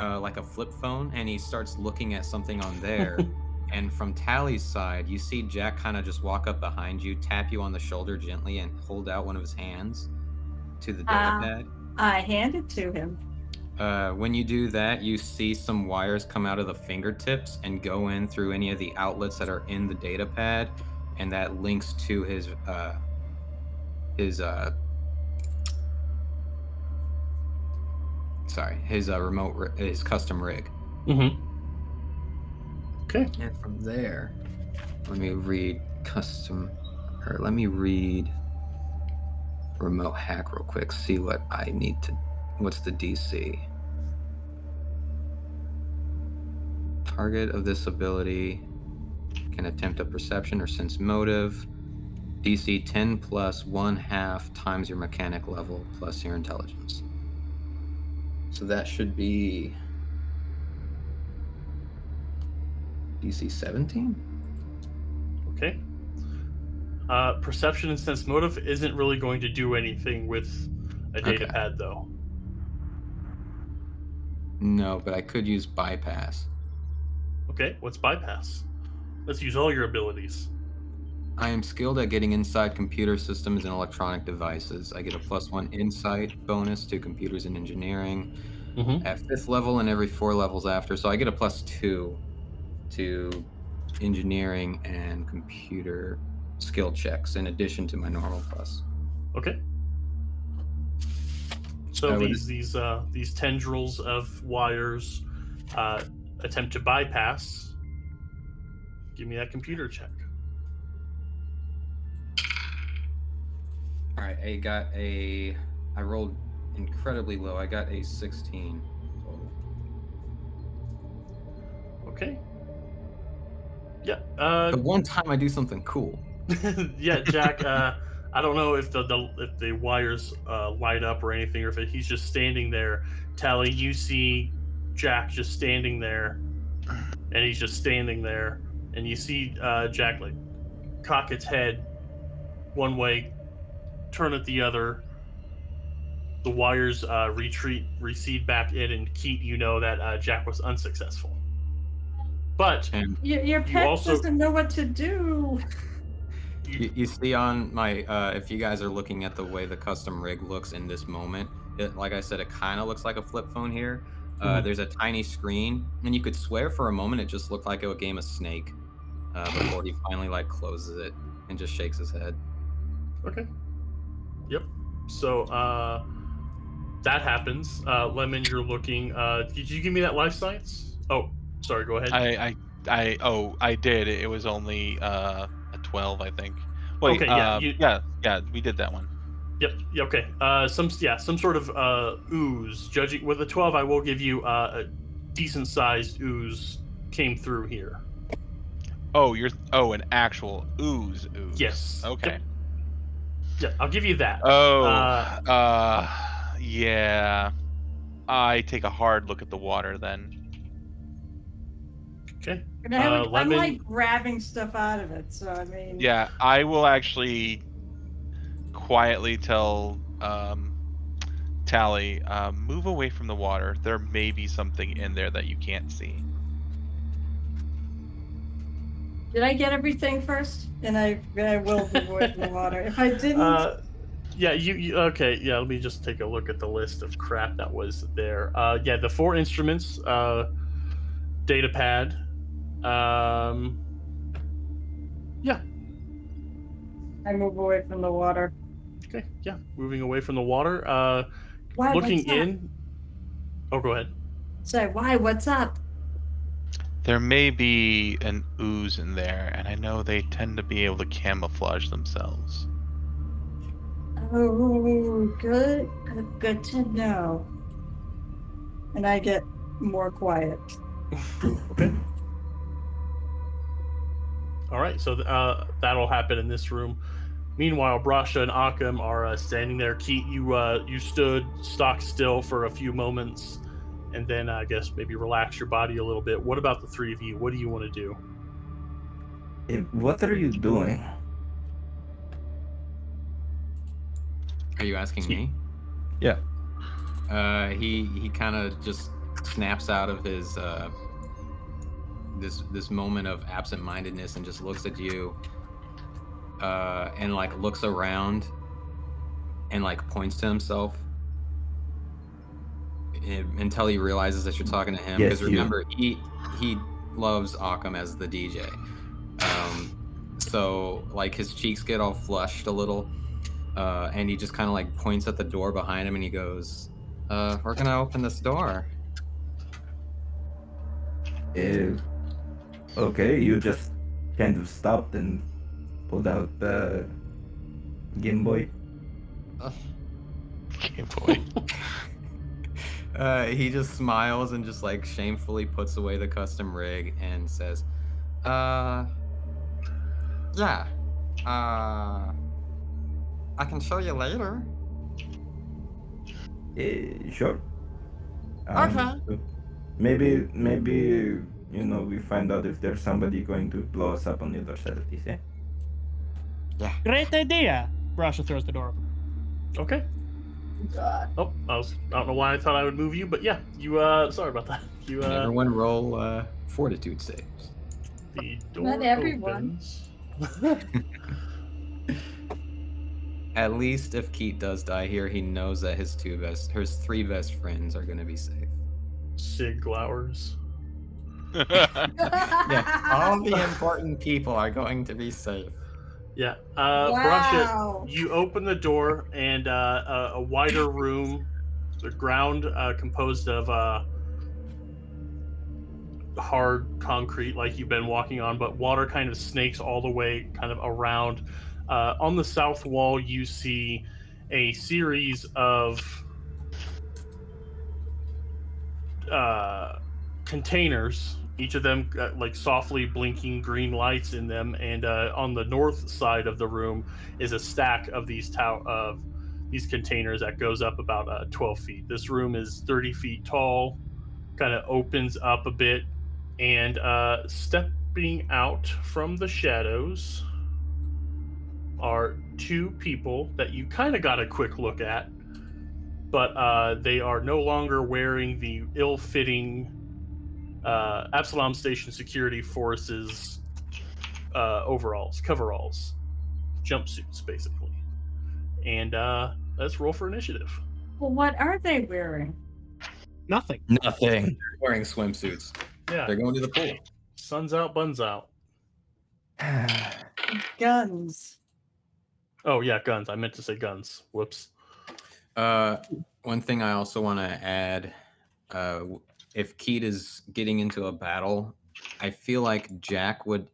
uh, like a flip phone and he starts looking at something on there. and from Tally's side, you see Jack kind of just walk up behind you, tap you on the shoulder gently, and hold out one of his hands to the data Ah. pad. I hand it to him. Uh, when you do that, you see some wires come out of the fingertips and go in through any of the outlets that are in the data pad, and that links to his uh, his uh, sorry his uh, remote his custom rig. Mm-hmm. Okay. And from there, let me read custom, or let me read remote hack real quick. See what I need to. What's the DC? Target of this ability can attempt a perception or sense motive. DC 10 plus one half times your mechanic level plus your intelligence. So that should be DC 17? Okay. Uh, perception and sense motive isn't really going to do anything with a data Okay. pad, though. No, but I could use bypass. Okay. What's bypass? Let's use all your abilities. I am skilled at getting inside computer systems and electronic devices. I get a plus one insight bonus to computers and engineering Mhm. at fifth level and every four levels after. So I get a plus two to engineering and computer skill checks in addition to my normal plus. Okay. So would- these these uh, these tendrils of wires uh, attempt to bypass. Give me that computer check. All right, I got a. I rolled incredibly low. I got a 16 total. Okay. Yeah. Uh, The one time I do something cool. yeah, Jack. Uh, I don't know if the, the if the wires uh, light up or anything, or if he's just standing there. Tally, you see Jack just standing there, and he's just standing there, and you see uh, Jack like cock its head one way, turn it the other. The wires uh, retreat, recede back in, and Keat, you know that uh, Jack was unsuccessful. But And Your, your pet also- doesn't know what to do. you, you see on my, uh, if you guys are looking at the way the custom rig looks in this moment, it, like I said, it kind of looks like a flip phone here. Uh, Mhm. There's a tiny screen, and you could swear for a moment it just looked like a game of Snake uh, before he finally like closes it and just shakes his head. Okay. Yep. So uh that happens. Uh Lemon, you're looking uh did you give me that life science? Oh, sorry, go ahead. I, I, I, oh, I did. It was only uh, a 12, I think. Wait, Okay, yeah, uh, you- yeah, yeah, we did that one. Yep. yeah, Okay. Uh some yeah, some sort of uh ooze. Judging with a 12, I will give you uh, a decent sized ooze came through here. Oh, you're, oh, an actual ooze ooze. Yes. Okay. Yep. Yeah, I'll give you that. Oh, Uh, uh, yeah. I take a hard look at the water then. Okay. And I haven't- Uh, I'm lemon- like grabbing stuff out of it, so I mean. Yeah, I will actually quietly tell um, Tally, uh, move away from the water. There may be something in there that you can't see. Did I get everything first? And I, I will avoid the water. If I didn't, Uh, yeah, you, you okay? Yeah, let me just take a look at the list of crap that was there. Uh, yeah, the four instruments, uh, data pad. Um, Yeah. I move away from the water. okay, yeah, moving away from the water. Uh, Why? looking in. Oh, go ahead. Say, why? What's up? There may be an ooze in there, and I know they tend to be able to camouflage themselves. Oh, good, good, good to know. And I get more quiet. Okay. All right, so uh, that'll happen in this room. Meanwhile, Brasha and Occam are uh, standing there. Keat, you uh, you stood stock still for a few moments, and then uh, I guess maybe relax your body a little bit. What about the three of you? What do you want to do? What are you doing? Are you asking me? Yeah. Uh, he he kind of just snaps out of his uh, this this moment of absent-mindedness and just looks at you, uh, and like looks around, and like points to himself, until he realizes that you're talking to him. Yes, Because you. remember, he he loves Occam as the DJ. Um, so like his cheeks get all flushed a little uh, and he just kind of like points at the door behind him and he goes, uh, "We're gonna open this door." Uh, okay, you just kind of stopped and pulled out the Game Boy. Game Boy. Uh, he just smiles and just like shamefully puts away the custom rig and says, "Uh, yeah, uh, I can show you later." Uh, sure. Okay. Maybe, maybe you know we find out if there's somebody going to blow us up on the other side of this. Eh? Great idea. Brasha throws the door open. Okay. God. Oh, I was I don't know why I thought I would move you, but yeah, you uh sorry about that. You And uh everyone roll uh, fortitude saves. the door Not everyone. opens. At least if Keat does die here, he knows that his two best, his three best friends are gonna be safe. Sig glowers. Yeah, all the important people are going to be safe. Yeah. Uh Brasha, wow. You open the door, and uh, a, a wider room, the ground uh, composed of uh, hard concrete, like you've been walking on, but water kind of snakes all the way, kind of around. Uh, on the south wall, you see a series of uh, containers Each of them got like softly blinking green lights in them, and uh, on the north side of the room is a stack of these tow- of these containers that goes up about uh, 12 feet. This room is 30 feet tall, kind of opens up a bit, and uh, stepping out from the shadows are two people that you kind of got a quick look at, but uh, they are no longer wearing the ill-fitting uh, Absalom Station Security Forces uh, overalls, coveralls, jumpsuits, basically. And uh, let's roll for initiative. Well, what are they wearing? Nothing. Nothing. Wearing swimsuits. Yeah, They're going to the pool. sun's out, buns out. Guns. Oh yeah, guns. I meant to say guns. Whoops. Uh, one thing I also want to add, uh, w- if Keat is getting into a battle, I feel like Jack would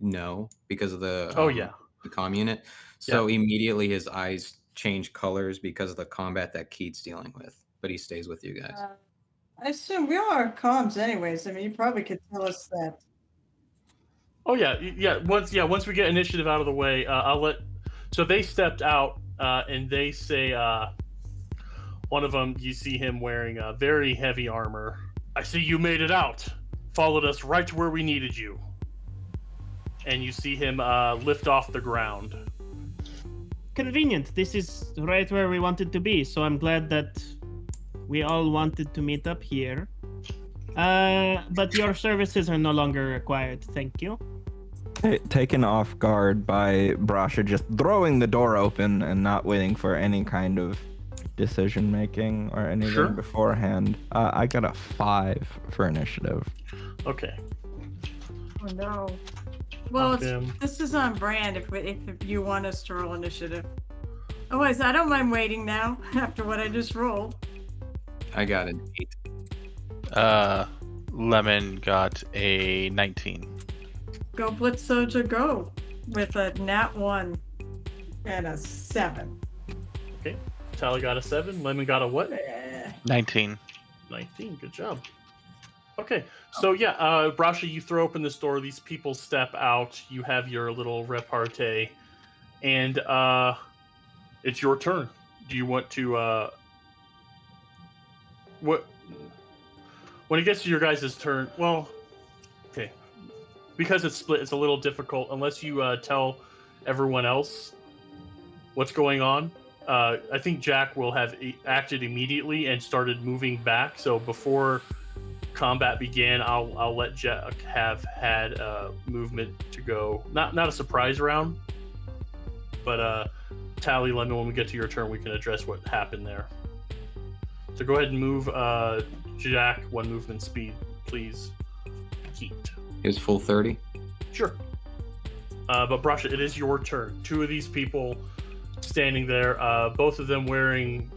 know because of the Oh um, yeah. the comm unit. So immediately his eyes change colors because of the combat that Keat's dealing with. But he stays with you guys. Uh, I assume we all are comms, anyways. I mean, you probably could tell us that. Oh yeah, yeah. Once yeah, once we get initiative out of the way, uh, I'll let. So they stepped out, uh, and they say, uh, one of them, you see him wearing a very heavy armor. I see you made it out. Followed us right to where we needed you. And you see him uh, lift off the ground. Convenient. This is right where we wanted to be, so I'm glad that we all wanted to meet up here. Uh, but your services are no longer required, thank you. Ta- Taken off guard by Brasha just throwing the door open and not waiting for any kind of decision making or anything Sure. beforehand. Uh, I got a five for initiative. Okay. Oh no. Well, it's, this is on brand if, we, if you want us to roll initiative. Otherwise, I don't mind waiting now after what I just rolled. I got an eight. Uh, Lemon got a 19. Go Blitz Soldier, go! With a nat 1 and a 7. Tally got a seven. Lemon got a what? 19. 19 good job okay so yeah uh brasha you throw open this door these people step out you have your little repartee and uh it's your turn do you want to uh what when it gets to your guys' turn well okay because it's split it's a little difficult unless you uh tell everyone else what's going on uh, I think Jack will have acted immediately and started moving back. So before combat began, I'll I'll let Jack have had uh, movement to go. Not not a surprise round, but uh, Tally Lemon. When we get to your turn, we can address what happened there. So go ahead and move uh, Jack one movement speed, please. Keat. His full 30. Sure. Uh, but Brasha, it is your turn. Two of these people standing there, uh, both of them wearing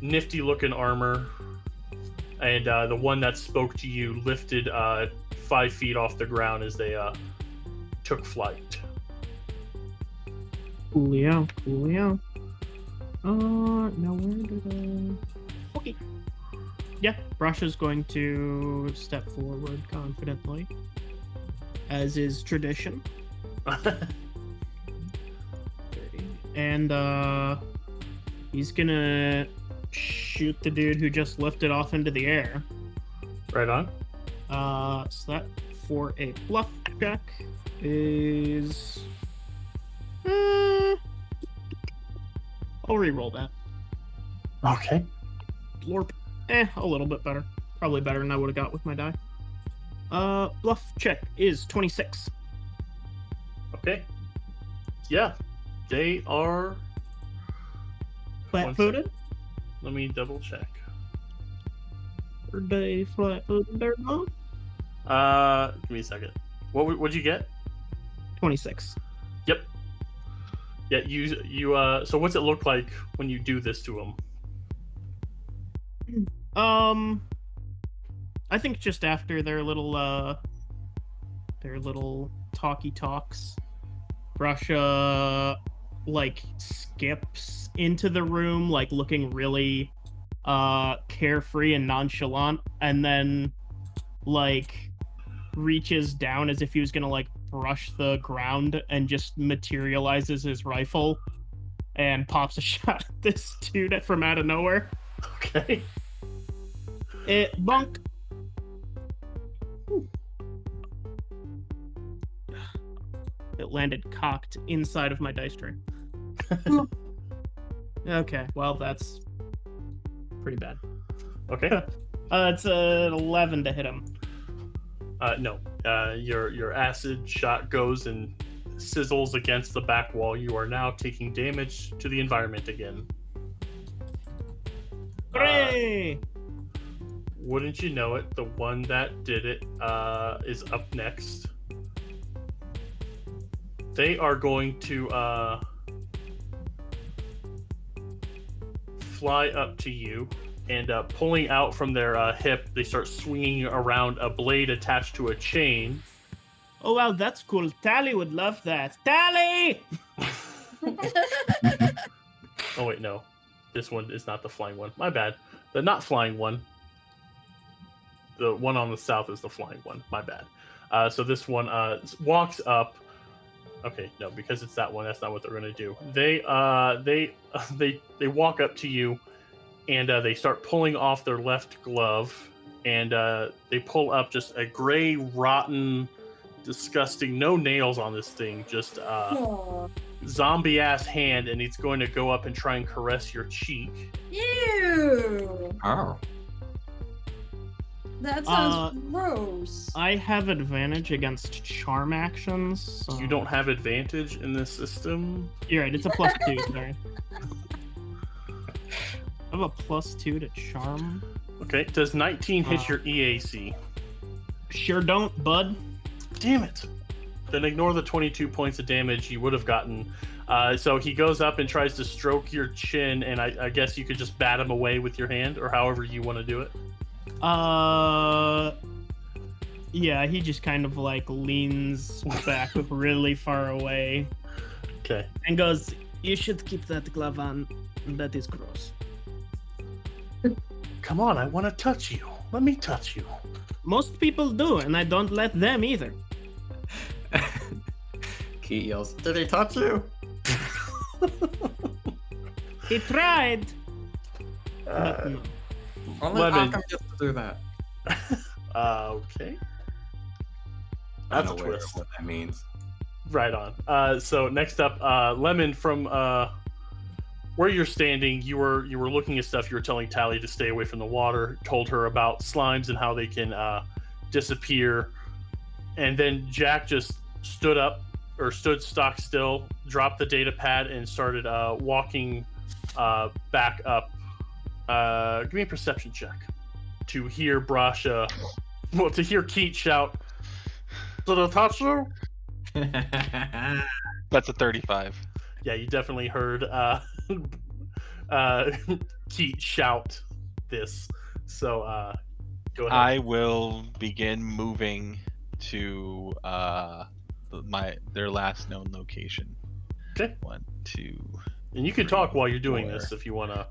nifty looking armor. And uh, the one that spoke to you lifted uh, five feet off the ground as they uh, took flight. Coolio, coolio. Uh, now where did I? Okay. Yeah, Brasha's going to step forward confidently, as is tradition. And uh, he's gonna shoot the dude who just lifted off into the air. right on. Uh, so that for a bluff check is. Uh, I'll re-roll that. Okay. Lorp. Eh, a little bit better. Probably better than I would have got with my die. Uh, bluff check is 26. Okay. Yeah. They are. Flat footed? Let me double check. Are they flat footed or not? Uh, give me a second. What? What'd you get? 26. Yep. Yeah, you you uh. So what's it look like when you do this to them? Um, I think just after their little uh, their little talky talks, Brasha like skips into the room, like looking really uh carefree and nonchalant, and then like reaches down as if he was gonna like brush the ground and just materializes his rifle and pops a shot at this dude from out of nowhere. Okay. It bunk. It landed cocked inside of my dice tray. okay, well that's pretty bad. Okay. Uh, it's an eleven to hit him. Uh, no. Uh, your your acid shot goes and sizzles against the back wall. You are now taking damage to the environment again. Uh, Hooray! wouldn't you know it, the one that did it uh, is up next. They are going to uh, fly up to you and uh, pulling out from their uh, hip, they start swinging around a blade attached to a chain. oh wow, that's cool. Tally would love that. Tally! Oh wait, no, this one is not the flying one. My bad. The not flying one. The one on the south is the flying one. My bad. Uh, so this one uh, walks up. Okay, no, because it's that one. That's not what they're gonna do. They uh, they they they walk up to you, and uh, they start pulling off their left glove, and uh, they pull up just a gray, rotten, disgusting, no nails on this thing, just uh, zombie ass hand, and it's going to go up and try and caress your cheek. Ew! Oh. That sounds Uh, gross. I have advantage against charm actions. So... You don't have advantage in this system. You're right. It's a plus two. Sorry. I have a plus two to charm. Okay, does 19 hit Uh. your EAC? Sure don't, bud. Damn it. Then ignore the 22 points of damage you would have gotten. Uh, so he goes up and tries to stroke your chin, and I, I guess you could just bat him away with your hand, or however you want to do it. Uh, yeah, he just kind of like leans back really far away Okay. and goes, "You should keep that glove on. That is gross." Come on, I want to touch you. Let me touch you. Most people do, and I don't let them either. Keat yells, Did he touch you? He tried, Uh, but no. Only Lemon. Occam gets to do that. Uh, okay. That's a Unaware of twist. What that means. Right on. Uh, so next up, uh, Lemon from uh, where you're standing, you were you were looking at stuff. You were telling Tally to stay away from the water. Told her about slimes and how they can uh, disappear. And then Jack just stood up or stood stock still, dropped the data pad, and started uh, walking uh, back up. Uh, give me a perception check to hear Brasha. Well, to hear Keat shout, "Did I touch you?" That's a 35. yeah, you definitely heard uh, uh, Keat shout this. So uh, go ahead. I will begin moving to uh my their last known location. Okay. One, two, and you can talk while you're doing four. this if you want to.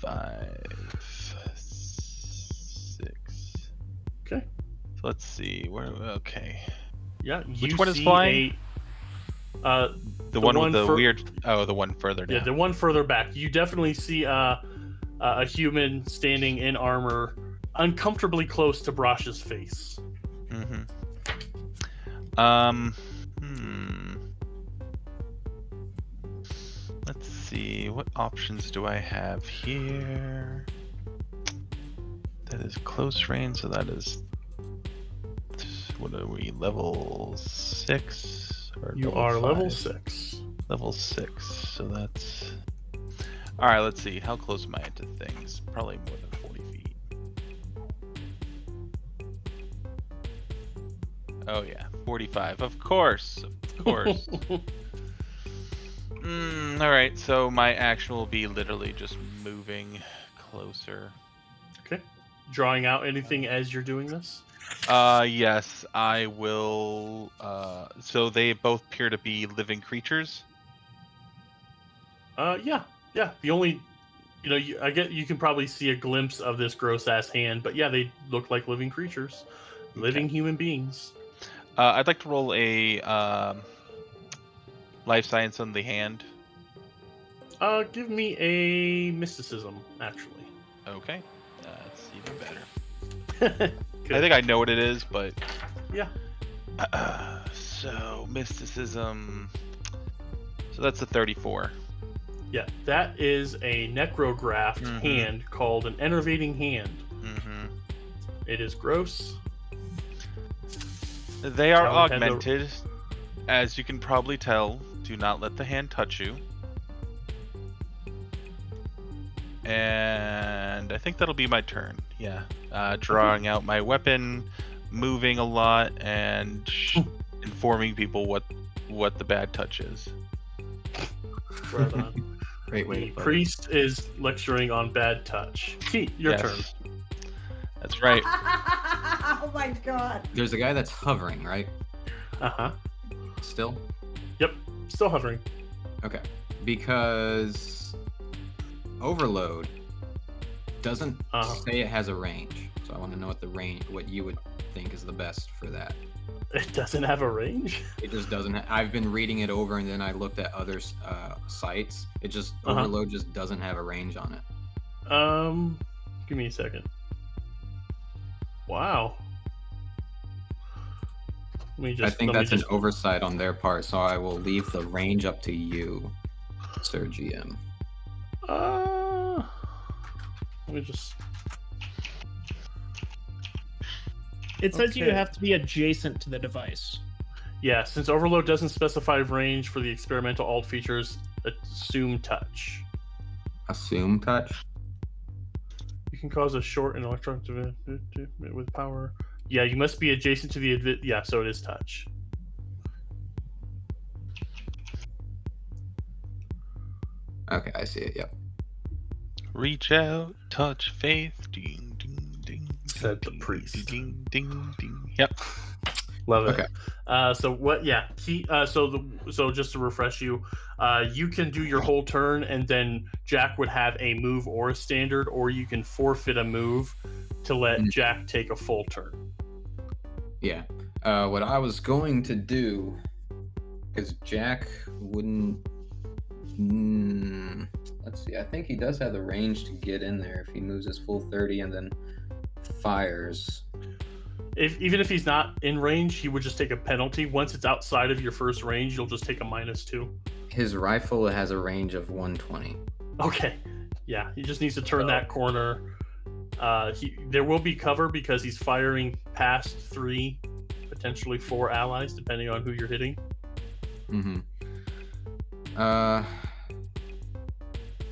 Five, six. Okay. So let's see. Where? Okay. Yeah. Which one is flying? A, uh, The, The one, one with the fur- weird. Oh, the one further down. yeah, the one further back. You definitely see uh, uh, a human standing in armor, uncomfortably close to Brash's face. Mm-hmm. Um. Hmm. Let's see. What options do I have here? That is close range, so that is. What are we? Level six? Or You are level six. Level six. So that's. All right. Let's see. How close am I to things? Probably more than forty feet. Oh yeah, forty-five. Of course, of course. mm, all right. So my action will be literally just moving closer. okay. Drawing out anything as you're doing this. Uh, yes, I will. Uh, so they both appear to be living creatures. Uh, yeah, yeah. The only, you know, you, I get you can probably see a glimpse of this gross ass hand, but yeah, they look like living creatures. living human beings. Uh, I'd like to roll a um, life science on the hand. Uh, give me a mysticism, actually. Okay, that's even better. I think I know what it is, but Yeah. so mysticism. So that's a 34. Yeah, that is a necrografted Mhm. hand called an enervating hand. hmm It is gross. They are I would tend to- augmented, as you can probably tell. Do not let the hand touch you. And I think that'll be my turn. Yeah, uh, drawing out my weapon, moving a lot, and informing people what what the bad touch is. Right on. Great way the to put it. priest is lecturing on bad touch. Keat, your Yes. turn. That's right. oh my god. There's a guy that's hovering, right? Uh huh. Still? Still hovering. Okay. Because overload doesn't Uh-huh. say it has a range. So I want to know what the range what you would think is the best for that. It doesn't have a range. It just doesn't ha- I've been reading it over and then I looked at other uh, sites. It just Uh-huh. overload just doesn't have a range on it. Um, give me a second. Wow. Let me just. I think let me that's an oversight on their part, so I will leave the range up to you, Sir GM. Uh, let me just. It says you have to be adjacent to the device. Yeah, since overload doesn't specify range for the experimental alt features, assume touch. Assume touch. You can cause a short and electronic with power. Yeah, you must be adjacent to the. advi- Yeah, so it is touch. Okay, I see it. Yep. Reach out, touch faith. Ding, ding, ding. Said the ding, priest. Ding, ding, ding. Yep. Love it. Okay. Uh, so what? Yeah. Key. Uh, so the so just to refresh you, uh, you can do your whole turn, and then Jack would have a move or a standard, or you can forfeit a move to let Mm. Jack take a full turn. Yeah. Uh, what I was going to do, because Jack wouldn't. Mm, let's see. I think he does have the range to get in there if he moves his full 30 and then fires. If even if he's not in range, he would just take a penalty. Once it's outside of your first range, you'll just take a minus two. His rifle has a range of 120. Okay. Yeah, he just needs to turn that corner. Uh, he there will be cover because he's firing past three, potentially four allies, depending on who you're hitting. Mm-hmm. Uh,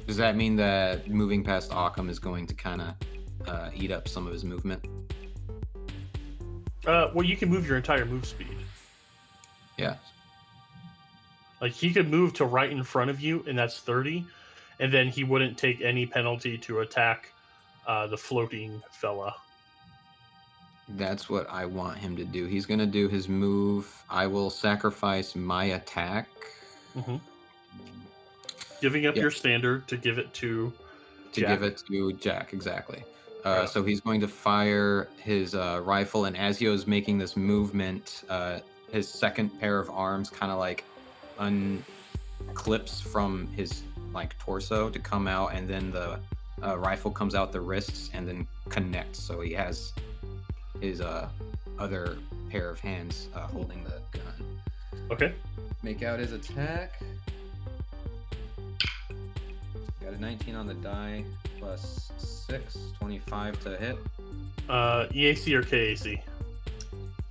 does that mean that moving past Occam is going to kind of uh, eat up some of his movement? Uh, well, you can move your entire move speed. Yeah. Like he could move to right in front of you, and that's thirty, and then he wouldn't take any penalty to attack uh, the floating fella. That's what I want him to do. He's gonna do his move. I will sacrifice my attack Giving up Yeah. your standard to give it to to Jack. give it to Jack. Exactly. Uh. So he's going to fire his uh, rifle, and as he was making this movement, uh, his second pair of arms kind of like unclips from his like torso to come out, and then the uh, rifle comes out the wrists and then connects. So he has his uh, other pair of hands uh, holding the gun. Okay. Make out his attack. Got a 19 on the die, plus 6, 25 to hit. Uh, EAC or KAC?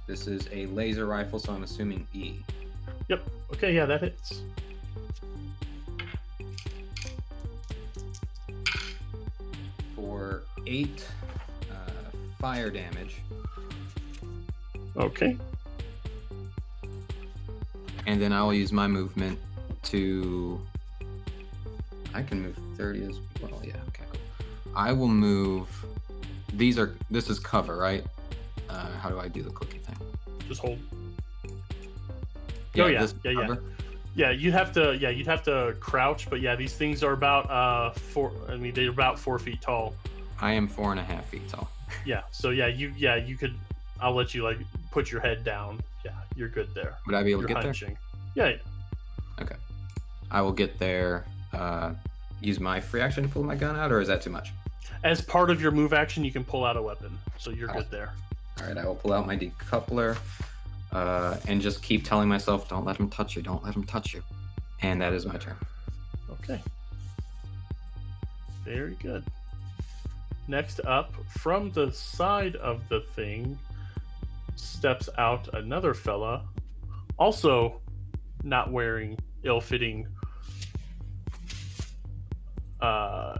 This is a laser rifle, so I'm assuming E. Yep. Okay, yeah, that hits. 8 uh, fire damage. Okay. And then I'll use my movement to. I can move 30 as well. Yeah, okay, cool. I will move. These are. This is cover, right? Uh, how do I do the cookie thing? Just hold. Oh, yeah. is Yeah, yeah. cover? Yeah, you'd have to. Yeah, you'd have to crouch. But yeah, these things are about uh four. I mean, they're about four feet tall. I am four and a half feet tall. Yeah. So yeah, you yeah you could I'll let you like put your head down. Yeah, you're good there. Would I be able You're to get hunching. Yeah, yeah. Okay. I will get there. Uh, use my free action to pull my gun out, or is that too much? As part of your move action, you can pull out a weapon, so you're Oh. good there. All right, I will pull out my decoupler, uh, and just keep telling myself, "Don't let him touch you. Don't let him touch you." And that is my turn. Okay. Very good. Next up, from the side of the thing, steps out another fella, also not wearing ill-fitting uh,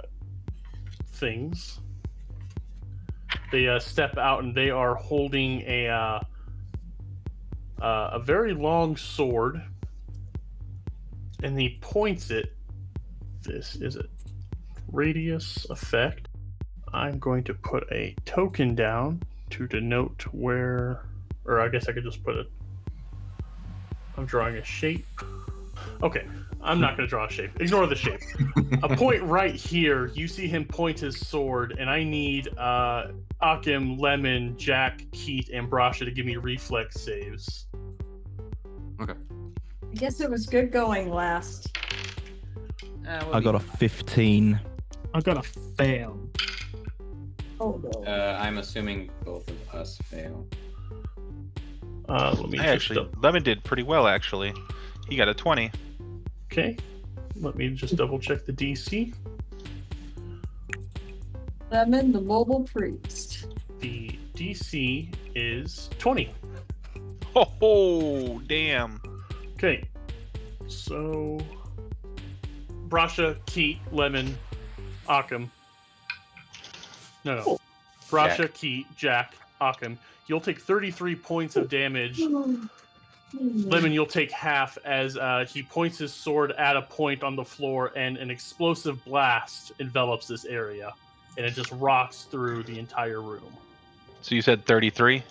things. They uh, step out and they are holding a uh, uh, a very long sword, and he points it this is a radius effect. I'm going to put a token down to denote where, or I guess I could just put it. I'm drawing a shape. Okay, I'm not going to draw a shape. Ignore the shape. a point right here. You see him point his sword, and I need uh, Occam, Lemon, Jack, Keat, and Brasha to give me reflex saves. Okay. I guess it was good going last. I got a 15. I got a fail. Oh no. Uh, I'm assuming both of us fail. Uh, let me I actually, dou- Lemon did pretty well actually. He got a 20. okay. Let me just double check the DC. Lemon, the mobile priest. The DC is 20. Oh, ho, damn. Okay. So Brasha, Keat, Lemon, Occam. No, no. Brasha, Jack. Keat, Jack, Occam. You'll take 33 points of damage. Lemon, you'll take half as uh, he points his sword at a point on the floor, and an explosive blast envelops this area, and it just rocks through the entire room. So you said 33?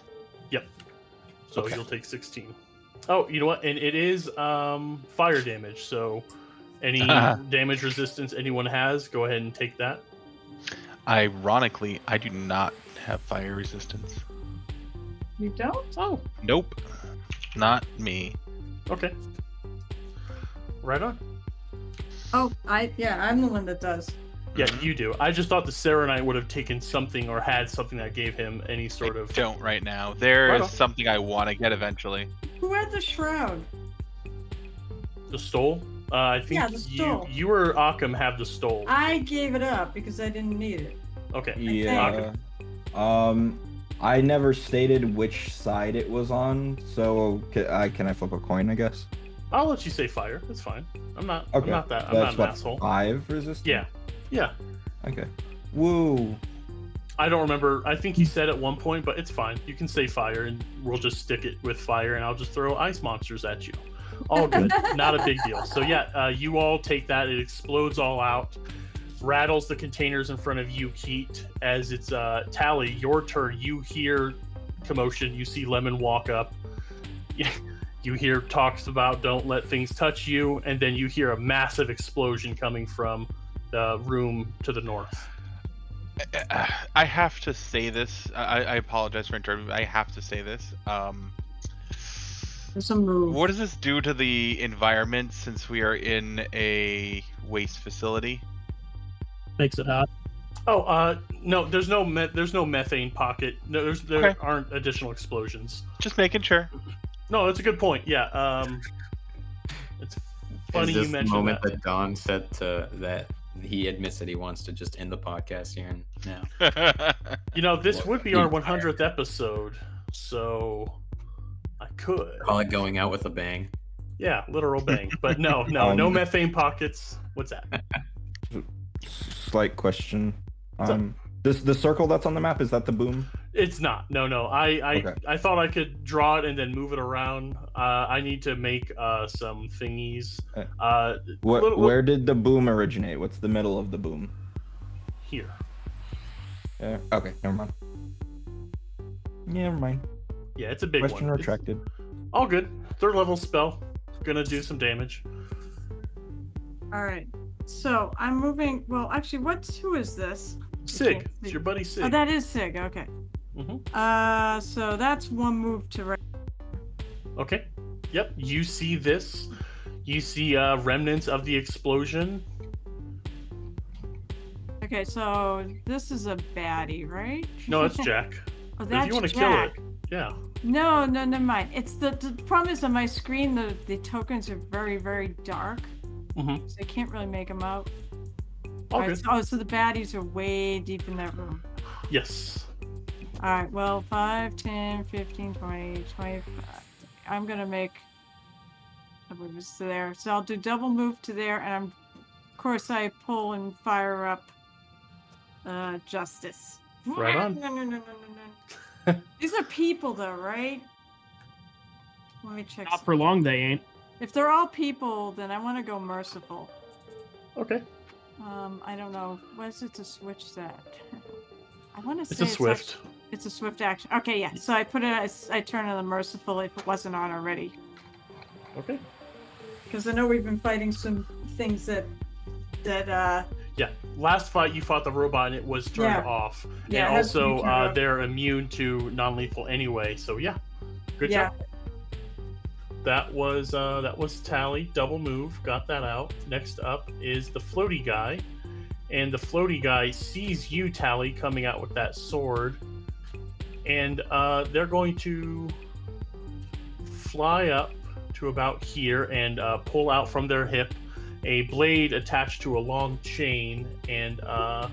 Yep. So Okay. you'll take 16. Oh, you know what? And it is um, fire damage. So any damage resistance anyone has, go ahead and take that. Ironically, I do not have fire resistance. You don't? Oh, Nope. Not me. okay. Right on. Oh, I yeah, I'm the one that does. Yeah, you do. I just thought the Serenite would have taken something or had something that gave him any sort I of. don't right now. There Right is on. something I want to get eventually. Who had the shroud? The stole? Uh, I think Yeah, the stole. you you or Occam have the stole. I gave it up because I didn't need it. Okay. Yeah. Um, I never stated which side it was on, so ca- I can I flip a coin? I guess. I'll let you say fire. That's fine. I'm not. Okay. I'm not that. I'm That's not an what asshole. five resistance. Yeah. Yeah. Okay. Woo. I don't remember. I think you said at one point, but it's fine. You can say fire, and we'll just stick it with fire, and I'll just throw ice monsters at you. All good. Not a big deal. So yeah, uh, you all take that. It explodes all out, rattles the containers in front of you, Keat. As it's uh, Tally, your turn. You hear commotion. You see Lemon walk up. You hear talks about don't let things touch you, and then you hear a massive explosion coming from the room to the north. Uh, I have to say this. I, I apologize for interrupting. I have to say this. Um, There's a move. what does this do to the environment since we are in a waste facility? Makes it hot. Oh, uh, no, there's no me- there's no methane pocket. No, there's there Okay. aren't additional explosions. Just making sure. No, that's a good point. Yeah. Um, it's funny is you this the mentioned moment that. that. Don said to that he admits that he wants to just end the podcast here and now. You know, this Well, would be our empire. 100th episode, so I could. Call it going out with a bang. Yeah, literal bang. But no, no, no Um, methane pockets. What's that? Slight question. What's? Um, this the circle that's on the map is that the boom? It's not. No, no. I I, Okay. I thought I could draw it and then move it around. Uh, I need to make uh, some thingies. Uh, Uh, What? Little- where did the boom originate? What's the middle of the boom? here. Yeah. Okay. Never mind. Yeah, never mind. Yeah, it's a big Question one. It's- retracted. all good. Third level spell. Gonna do some damage. All right. So I'm moving. Well, actually, what's who is this? Sig. can't It's your buddy Sig. Oh, that is Sig. Okay. Mhm. Uh, so that's one move to right. Okay. Yep. You see this. You see uh, remnants of the explosion. Okay, so this is a baddie, right? No, it's Jack. oh, that's if you want to kill it, yeah. No, no, never mind. It's the, the problem is on my screen the the tokens are very very dark, Mm-hmm. so I can't really make them out. All Alright, good. so, oh, so the baddies are way deep in that room. Yes. All right, well, 5, 10, 15, 20, 25. I'm going to make a move to there. So I'll do double move to there, and I'm, of course, I pull and fire up uh, Justice. Right on. These are people, though, right? Let me check. Not for long, they ain't. If they're all people, then I want to go merciful. Okay. Um, I don't know. What is it to switch that? I want to say It's a swift. actu- it's a swift action. Okay, yeah. So I put it. as- I turn on the merciful if it wasn't on already, Okay. because I know we've been fighting some things that that uh Yeah. Last fight, you fought the robot, and it was turned Yeah. off. Yeah, and has to be also, uh, they're immune to non-lethal anyway. So yeah. Good yeah. job. That was uh, that was tally double move. Got that out. Next up is the floaty guy, and the floaty guy sees you, Tally, coming out with that sword, and uh, they're going to fly up to about here and uh, pull out from their hip a blade attached to a long chain, and uh,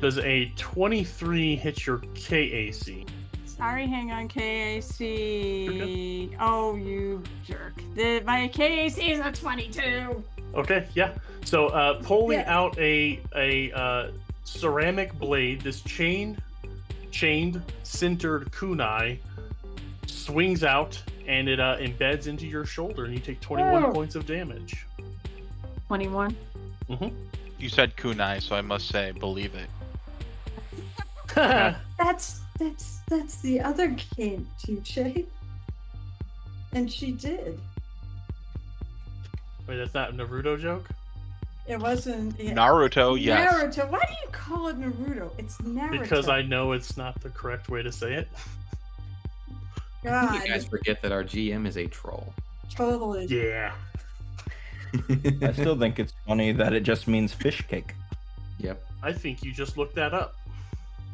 does a 23 hit your KAC? Sorry, hang on, KAC. Oh, you jerk! The, my KAC is a twenty-two. Okay, yeah. So uh, pulling Yeah. out a a uh, ceramic blade, this chained, chained, sintered kunai swings out and it uh, embeds into your shoulder, and you take 21 Oh. points of damage. Twenty-one. Mm-hmm. You said kunai, so I must say, believe it. That's that's that's the other game, TJ. And she did. Wait, that's not a Naruto joke. It wasn't. It, Naruto, yes. Naruto. Why do you call it Naruto? It's Naruto. Because I know it's not the correct way to say it. God, You guys forget that our GM is a troll. totally. Yeah. I still think it's funny that it just means fish cake. Yep. I think you just looked that up.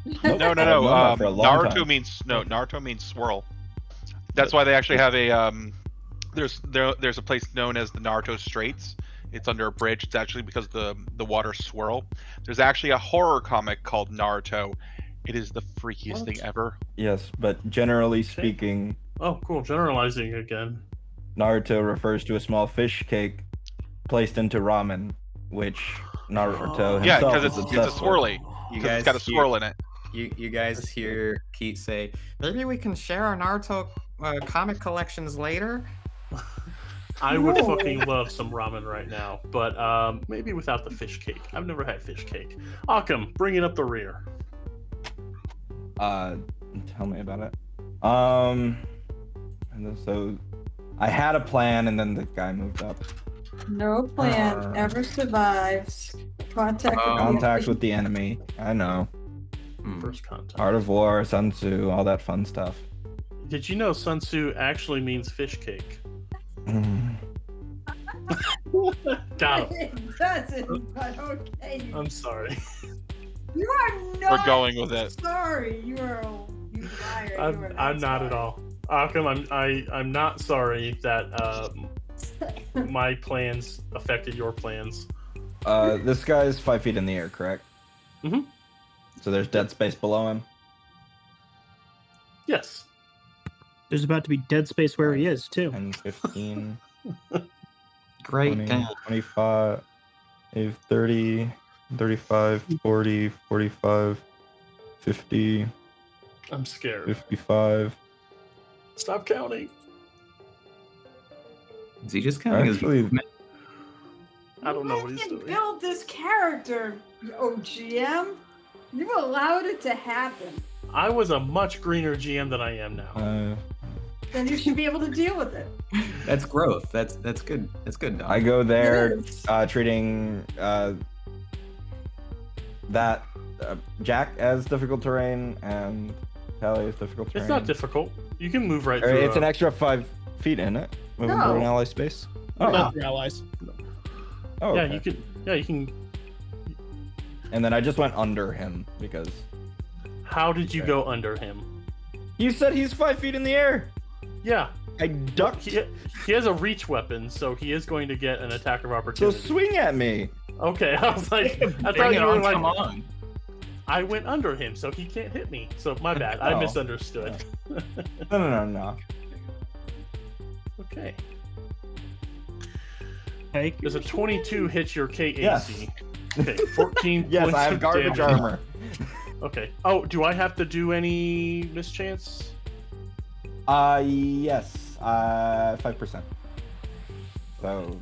Nope, No, no, no. Um, for a long Naruto time. means no. Naruto means swirl. That's why they actually have a um. There's there there's a place known as the Naruto Straits. It's under a bridge. It's actually because the the waters swirl. There's actually a horror comic called Naruto. It is the freakiest What? thing ever. Yes, but generally speaking, Oh, cool. Generalizing again. Naruto refers to a small fish cake placed into ramen, which Naruto himself Yeah, because it's it's a swirly. You 'cause guys it's got a hear- swirl in it. You you guys hear Keith say, maybe we can share our Naruto uh, comic collections later. I would No. fucking love some ramen right now, but um, maybe without the fish cake. I've never had fish cake. Occam, bring it up the rear. Uh, tell me about it. Um, and so I had a plan, and then the guy moved up. No plan Uh. ever survives contact with Um, the Contact with the enemy. I know. Hmm. First contact. Art of War, Sun Tzu, all that fun stuff. Did you know Sun Tzu actually means fish cake? Mm. Got him. It doesn't, but okay. I'm sorry. You are not. We're going with it. Sorry, you are. You liar. I'm, are I'm not at sorry. all. Occam, I'm I, I'm not sorry that um, my plans affected your plans. Uh, this guy's five feet in the air, correct? Mm Mhm. So there's dead space below him. Yes. There's about to be dead space where he is too. 10, 15, Great 20, game. 25, 30, 35, 40, 45, 50, I'm scared. 55. Stop counting. Is he just counting his Actually- movement? I don't know what You he's can doing. build this character, OGM. You allowed it to happen. I was a much greener GM than I am now. Uh, Then you should be able to deal with it. That's growth. That's that's good. That's good. Dog. I go there uh, treating uh, that uh, Jack as difficult terrain and Tally is difficult terrain. It's not difficult. You can move right Or through. it's a- an extra five feet in it. Moving through an ally space. Oh, Not your allies. oh Yeah, okay. you can. Yeah, you can. And then I just went under him because How did you Okay. go under him? you said he's five feet in the air. Yeah, I ducked. he, he has a reach weapon, so he is going to get an attack of opportunity. So opportunity. swing at me. okay, I was like, I thought you were on, like, come on. I went under him, so he can't hit me. So my bad, I Oh. misunderstood. No, no, no, no. Okay, Take there's a 22 hit your KAC. Yes. Okay, 14. Yes, points I have garbage damage. armor. Okay. Oh, do I have to do any mischance? Uh, yes. Uh, five percent. So.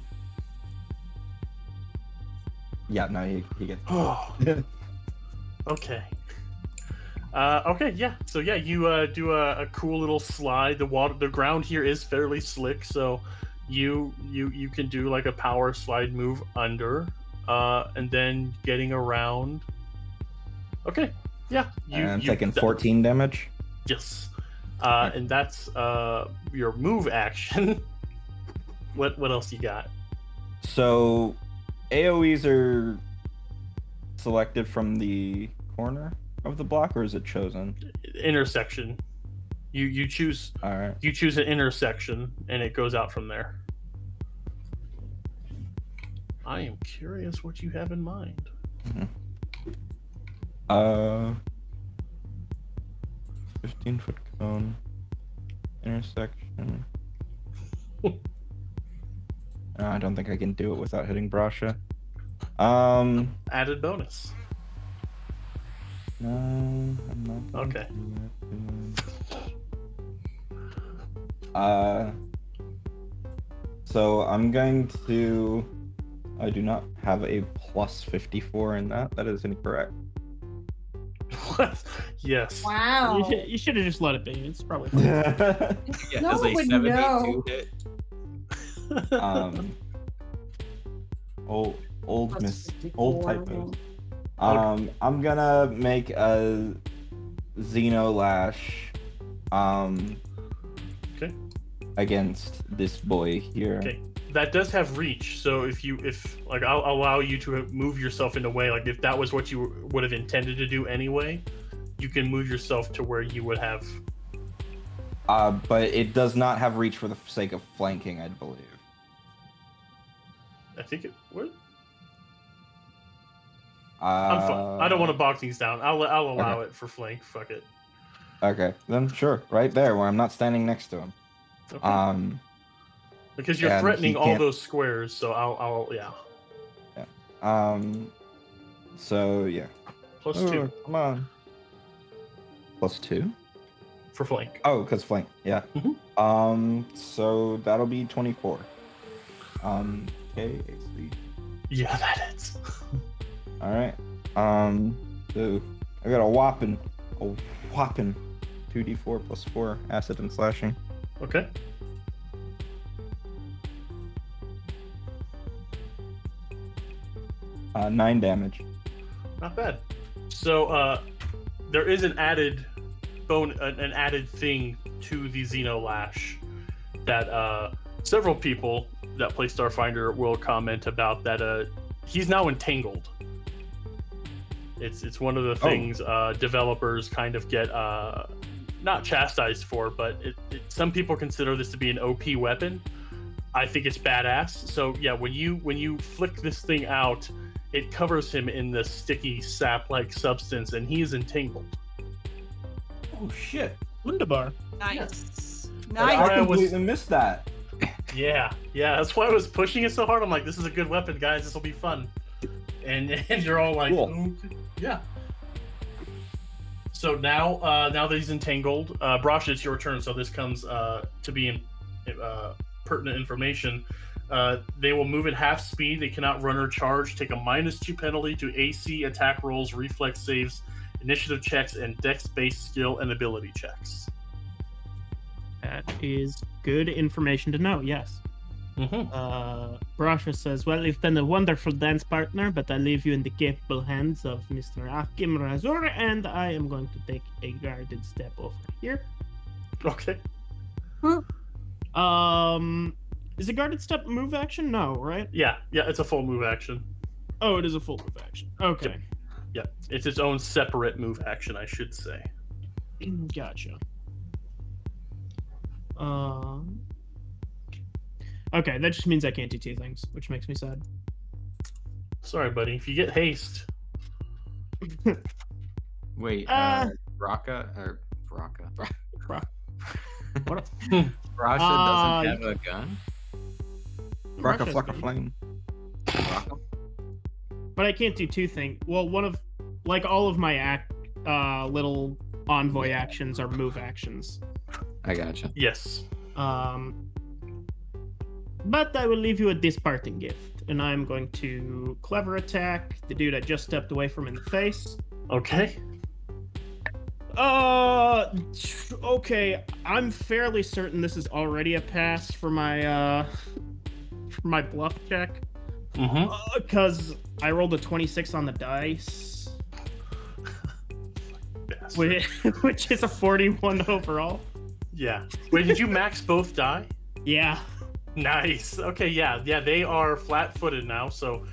Yeah, no, he, he gets. Oh. Okay. Uh, okay, yeah. So yeah, you uh, do a, a cool little slide. The water, the ground here is fairly slick, so you you you can do like a power slide move under, uh, and then getting around. Okay, yeah. You, and I'm you- taking that- 14 damage. Yes, uh, and that's uh, your move action. what what else you got? So, AoEs are selected from the corner of the block, or is it chosen? Intersection. You you choose All right. you choose an intersection and it goes out from there. I am curious what you have in mind. Uh, 15 foot cone intersection. I don't think I can do it without hitting Brasha. Um, Added bonus. No, I'm not. Okay. do that. Uh, so I'm going to. I do not have a plus 54 in that. That is incorrect. What? Yes. Wow. You should, you should have just let it be. It's probably fine. Yeah, No one a would 72 know. hit? um old old Plus miss 54, old I typos think. Um i'm gonna make a xeno lash um Okay. against this boy here Okay. That does have reach, so if you if like I'll allow you to move yourself in a way like if that was what you would have intended to do anyway, you can move yourself to where you would have uh but it does not have reach for the sake of flanking i believe I think it would. Uh, I'm fine. I don't want to box things down. I'll I'll allow it for flank. Fuck it. okay then sure right there where i'm not standing next to him Okay. um because you're threatening all those squares, so I'll I'll yeah. Yeah. um so yeah two. come on plus two for flank. Oh, because flank. Yeah. Mhm. Um. So that'll be twenty-four. Um. Okay. AC. Yeah, that is. All right. Um. So I got a whopping, a whopping, two d four plus four acid and slashing. Okay. Uh, nine damage. Not bad. So uh, there is an added bone, an, an added thing to the Xeno Lash that uh, several people that play Starfinder will comment about. That uh, he's now entangled. It's it's one of the things uh, developers kind of get uh, not chastised for, but it, it, some people consider this to be an OP weapon. I think it's badass. So yeah, when you when you flick this thing out, it covers him in the sticky sap-like substance, and he is entangled. Oh shit! Wunderbar. Nice. I Nice. I was- completely missed that. Yeah, yeah, that's why I was pushing it so hard. I'm like, this is a good weapon, guys. This will be fun. And and you're all like, Cool. "Okay." yeah. So now, uh, now that he's entangled, uh, Brosh, it's your turn. So this comes uh, to be in, uh, pertinent information. Uh, they will move at half speed. They cannot run or charge. Take a minus two penalty to AC attack rolls, reflex saves, initiative checks, and dex-based skill and ability checks. That is good information to know. Yes. Mm-hmm. Uh, Brasha says, Well, you've been a wonderful dance partner, but I leave you in the capable hands of Mr. Occam Razor, and I am going to take a guarded step over here. Okay. Um, is a guarded step move action? No, right? Yeah, yeah, it's a full move action. Oh, it is a full move action. Okay, Yeah, it's its own separate move action, I should say. gotcha. Um, okay, that just means I can't do two things, which makes me sad. Sorry, buddy. If you get haste, Wait, Ah. uh, Braka or Braka? Bra- What Brasha Ah, doesn't have a gun. Rock a Brasha's flock of good. flame. Braka? but I can't do two things. Well, one of like all of my act uh little envoy actions are move actions. I gotcha. yes. Um but I will leave you a disparting gift, and I'm going to clever attack the dude I just stepped away from in the face. Okay. Uh okay, I'm fairly certain this is already a pass for my uh for my bluff check. Mm-hmm. because I rolled a 26 on the dice, which, which is a 41 overall. Yeah. Wait, did you max both die? Yeah. Nice. Okay, yeah, yeah, they are flat-footed now, so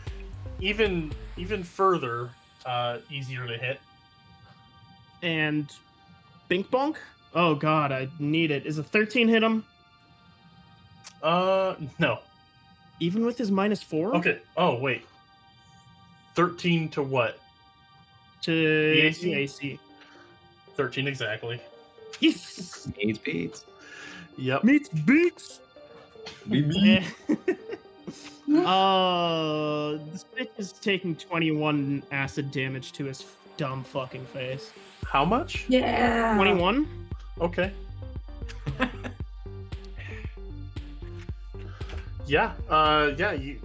even even further uh easier to hit. And Bink Bonk? Oh god, I need it. Is a 13 hit him? Uh no. Even with his minus four? Okay. Oh, wait. 13 to what? To The the AC? AC. 13 exactly. Yes! Needs beats. Yep. Meets Beaks! uh, this bitch is taking 21 acid damage to his dumb fucking face. How much? Yeah. 21? Okay. yeah. Uh yeah, you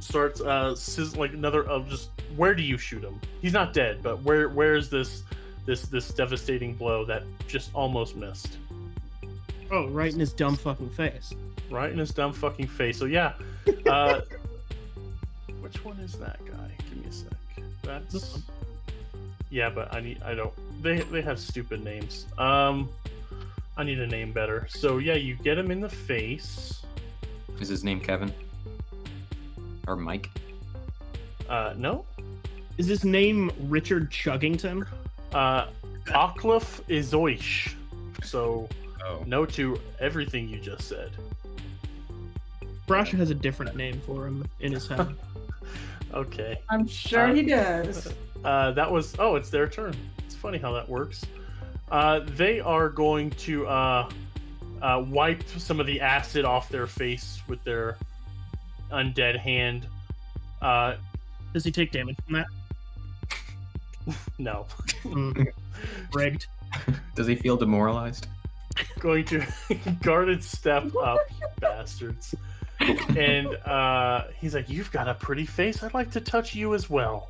starts uh sizz- like another of just where do you shoot him? He's not dead, but where where's this this this devastating blow that just almost missed? Oh, right in his dumb fucking face. Right in his dumb fucking face. So yeah. Uh which one is that guy? Give me a sec. That's. Yeah, but I need I don't they they have stupid names. Um I need a name better. So yeah, you get him in the face. Is his name Kevin? Or Mike? Uh no. Is his name Richard Chuggington? Uh Oklif Izoish. So Oh. no to everything you just said. Brasha has a different name for him in his head. Okay. I'm sure Uh, he does. Uh, that was oh, it's their turn. It's funny how that works. Uh, they are going to uh, uh, wipe some of the acid off their face with their undead hand. Uh, Does he take damage from that? no, Mm, rigged. Does he feel demoralized? Going to guarded step up, you bastards. And uh, he's like, "You've got a pretty face. I'd like to touch you as well."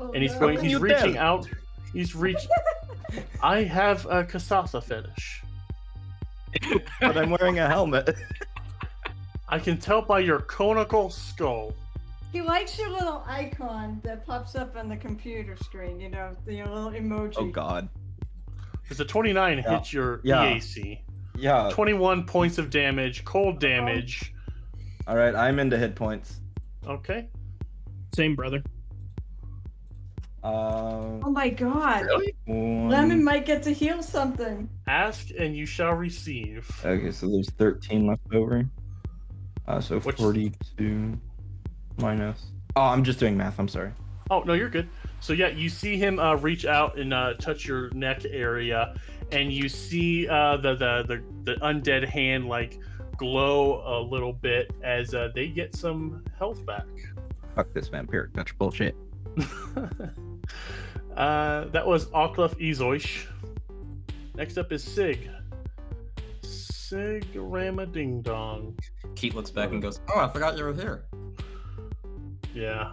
Oh, And he's no. going. He's reaching tell? out. He's reaching. I have a Kasasa fetish. But I'm wearing a helmet. I can tell by your conical skull. He likes your little icon that pops up on the computer screen. You know, the little emoji. Oh god. Because a 29 Yeah. hits your Yeah. EAC. Yeah. 21 points of damage, cold damage. All right, I'm into hit points. Okay. Same brother. Um, Oh my god. one- Lemon might get to heal something. Ask and you shall receive. Okay, so there's 13 left over. Uh, so Which- 42 minus. Oh, I'm just doing math. I'm sorry. Oh, no, you're good. So, yeah, you see him uh, reach out and uh, touch your neck area, and you see uh, the, the, the, the undead hand like glow a little bit as uh, they get some health back. Fuck this vampiric touch bullshit. uh, that was Oklef Ezoish. Next up is Sig. Sig Rama Ding Dong. Keith looks back and goes, "Oh, I forgot you were here." Yeah.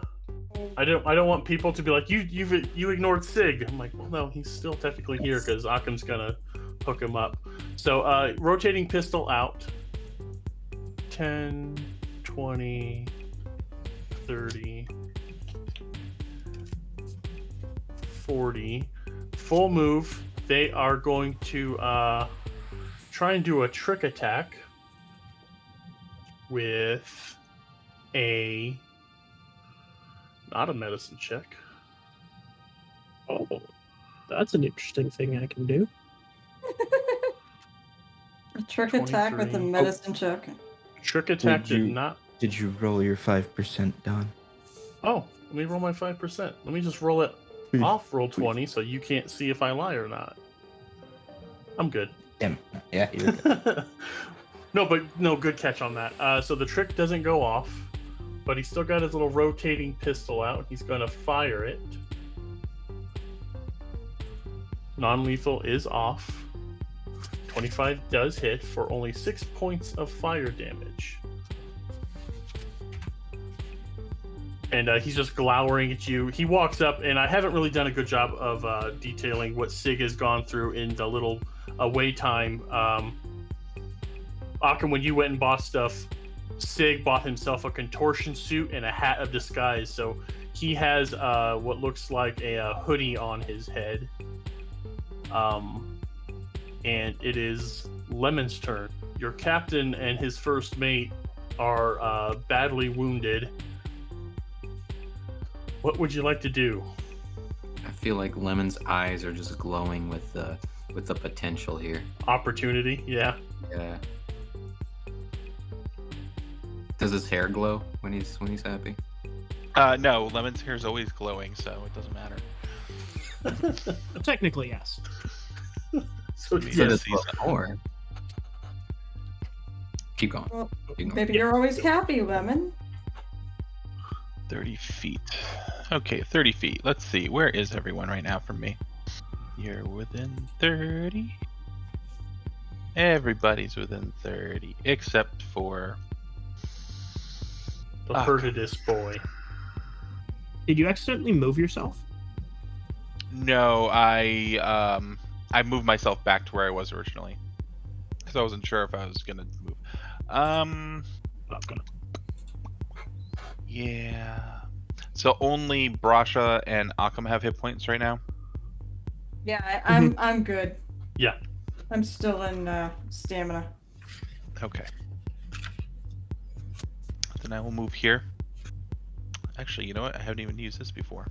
I don't. I don't want people to be like you. You you ignored Sig. I'm like, well, no, he's still technically here because Occam's gonna hook him up. So, uh, rotating pistol out. 10, 20, 30, 40. Full move. They are going to uh, try and do a trick attack with a. Not a medicine check. Oh, that's an interesting thing I can do. A trick attack with a 23. medicine check. Trick attack did you- not. Did you roll your five percent, Don? Oh, let me roll my 5%. Let me just roll it Please, off roll 20 so you can't see if I lie or not. I'm good. Damn. Yeah, you're good. no, but no, good catch on that. Uh, so the trick doesn't go off, but he's still got his little rotating pistol out. He's going to fire it. Non lethal is off. 25 does hit for only 6 points of fire damage. And uh, he's just glowering at you. He walks up, and I haven't really done a good job of uh, detailing what Sig has gone through in the little away time. Um, when you went and bought stuff, Sig bought himself a contortion suit and a hat of disguise. So he has uh, what looks like a, uh hoodie on his head. Um, and it is Lemon's turn. Your captain and his first mate are uh, badly wounded. What would you like to do? I feel like Lemon's eyes are just glowing with the with the potential here. Opportunity? Yeah. Yeah. Does his hair glow when he's when he's happy? Uh, no, Lemon's hair is always glowing, so it doesn't matter. Technically, yes. So So yes, does he's- Or keep going. Well, Keep going. maybe you're always happy, Lemon. 30 feet. Okay, 30 feet. Let's see. Where is everyone right now from me? You're within 30. Everybody's within 30, except for. The Ah. Perdidus boy. Did you accidentally move yourself? No, I um I moved myself back to where I was originally because I wasn't sure if I was gonna move. Um, Not gonna- yeah. So only Brasha and Occam have hit points right now. Yeah, I, I'm I'm good. Yeah. I'm still in uh, stamina. Okay. Then I will move here. Actually, you know what? I haven't even used this before.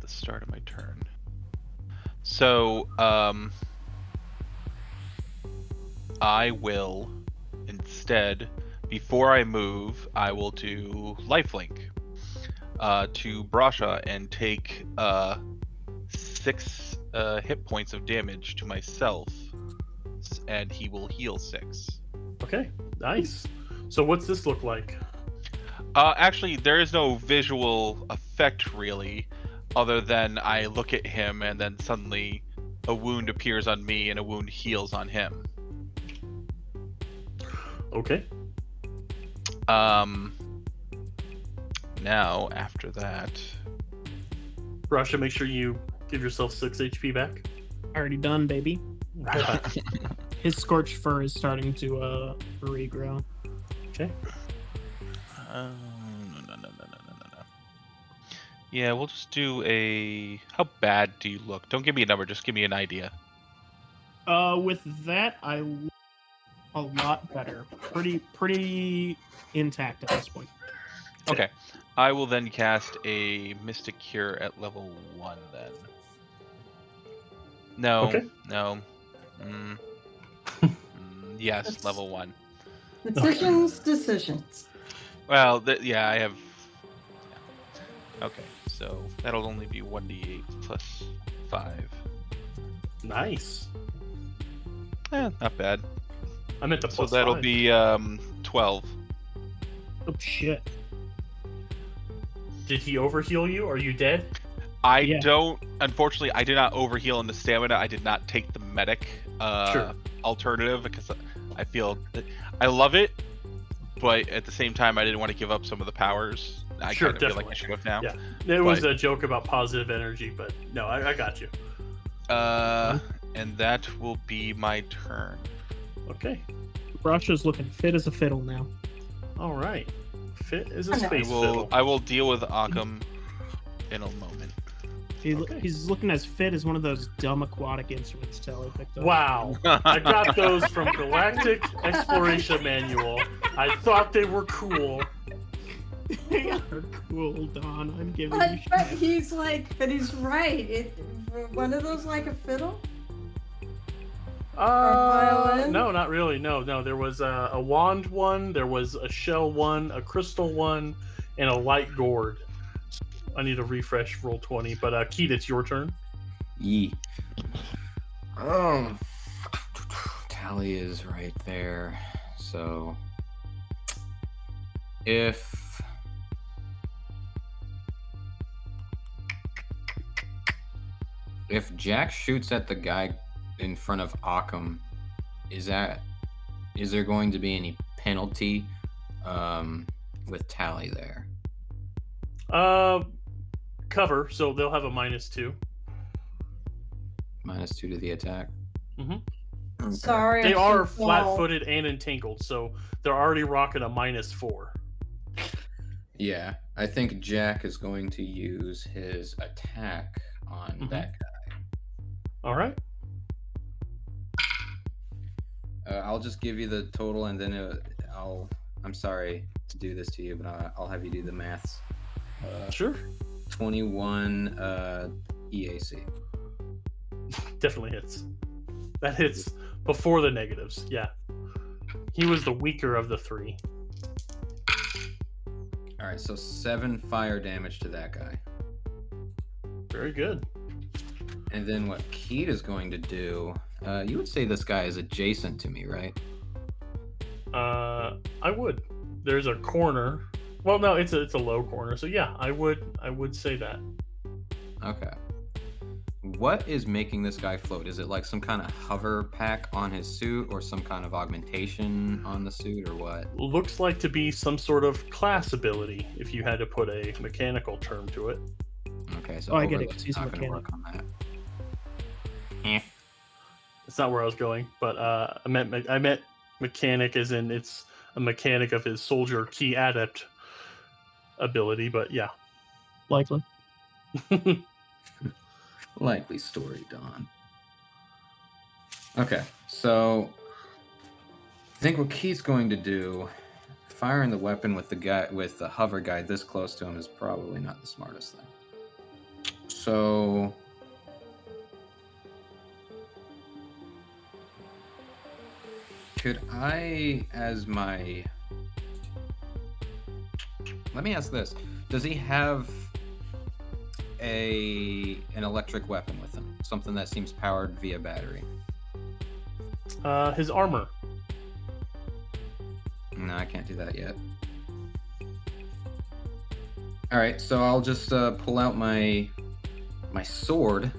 The start of my turn. So, um, I will instead, before I move, I will do lifelink uh, to Brasha and take uh, six uh, hit points of damage to myself, and he will heal six. Okay, nice. So what's this look like? Uh, actually, there is no visual effect really, other than I look at him and then suddenly a wound appears on me and a wound heals on him. Okay. Um. Now, after that, Brasha, make sure you give yourself six HP back. Already done, baby. his scorched fur is starting to uh regrow. Okay. Uh, no, no, no, no, no, no, no. Yeah, we'll just do a. How bad do you look? Don't give me a number. Just give me an idea. Uh, with that, I look a lot better. Pretty, pretty intact at this point. Okay, I will then cast a Mystic Cure at level one. Then. No. Okay. No. Mm yes, That's- level one. Decisions, decisions. Well, th- yeah, I have. yeah. Okay, so that'll only be one d8 plus five. Nice. Eh, not bad. I meant the So plus that'll five. be um twelve. Oh shit! Did he overheal you? Are you dead? I Yeah. don't. Unfortunately, I did not overheal in the stamina. I did not take the medic uh, Sure. alternative because I feel I love it, but at the same time, I didn't want to give up some of the powers. I Sure, kind of feel like. I should have now. Yeah. It was a joke about positive energy, but no, I, I got you. Uh, and that will be my turn. Okay. Russia's looking fit as a fiddle now. All right. Fit is a know. I space will. fiddle. I will deal with Occam in a moment. He, Okay. He's looking as fit as one of those dumb aquatic instruments Telly picked up. Wow. I got those from Galactic Exploration Manual. I thought they were cool. they are cool, Don. I'm giving But, you but he's like, but he's right. It one of those like a fiddle. Uh, violin? no, not really. No, no. There was a, a wand one, there was a shell one, a crystal one, and a light gourd. I need to refresh roll 20, but uh, Keith, it's your turn. Yee. Um, tally is right there. So, if if Jack shoots at the guy in front of Occam, is that is there going to be any penalty um, with tally there? Uh, cover, so they'll have a minus two. Minus two to the attack. Sorry, They I'm are so flat footed and entangled, so they're already rocking a minus four. Yeah, I think Jack is going to use his attack on Mhm. that guy. All right. Uh, I'll just give you the total, and then uh, I'll. I'm sorry to do this to you, but I, I'll have you do the maths. Uh, Sure. 21 uh, EAC. Definitely hits. That hits before the negatives. Yeah. He was the weaker of the three. All right, so seven fire damage to that guy, Very good. and then what Keat is going to do. Uh, you would say this guy is adjacent to me, right? Uh, I would. There's a corner. Well, no, it's a it's a low corner. So yeah, I would I would say that. Okay. What is making this guy float? Is it like some kind of hover pack on his suit or some kind of augmentation on the suit or what? Looks like to be some sort of class ability, if you had to put a mechanical term to it. Okay, so Oh, I get it, overload's 'cause he's a not gonna mechanic. work on that. It's not where I was going, but uh, I meant me- I meant mechanic as in it's a mechanic of his soldier key adept ability. But yeah, Likely. Likely story, Don. Okay, so I think what Keith's going to do, firing the weapon with the guy with the hover guy this close to him is probably not the smartest thing. So could I as my Let me ask this. Does he have a an electric weapon with him? Something that seems powered via battery? uh, his armor. No, I can't do that yet. All right, so I'll just uh, pull out my my sword,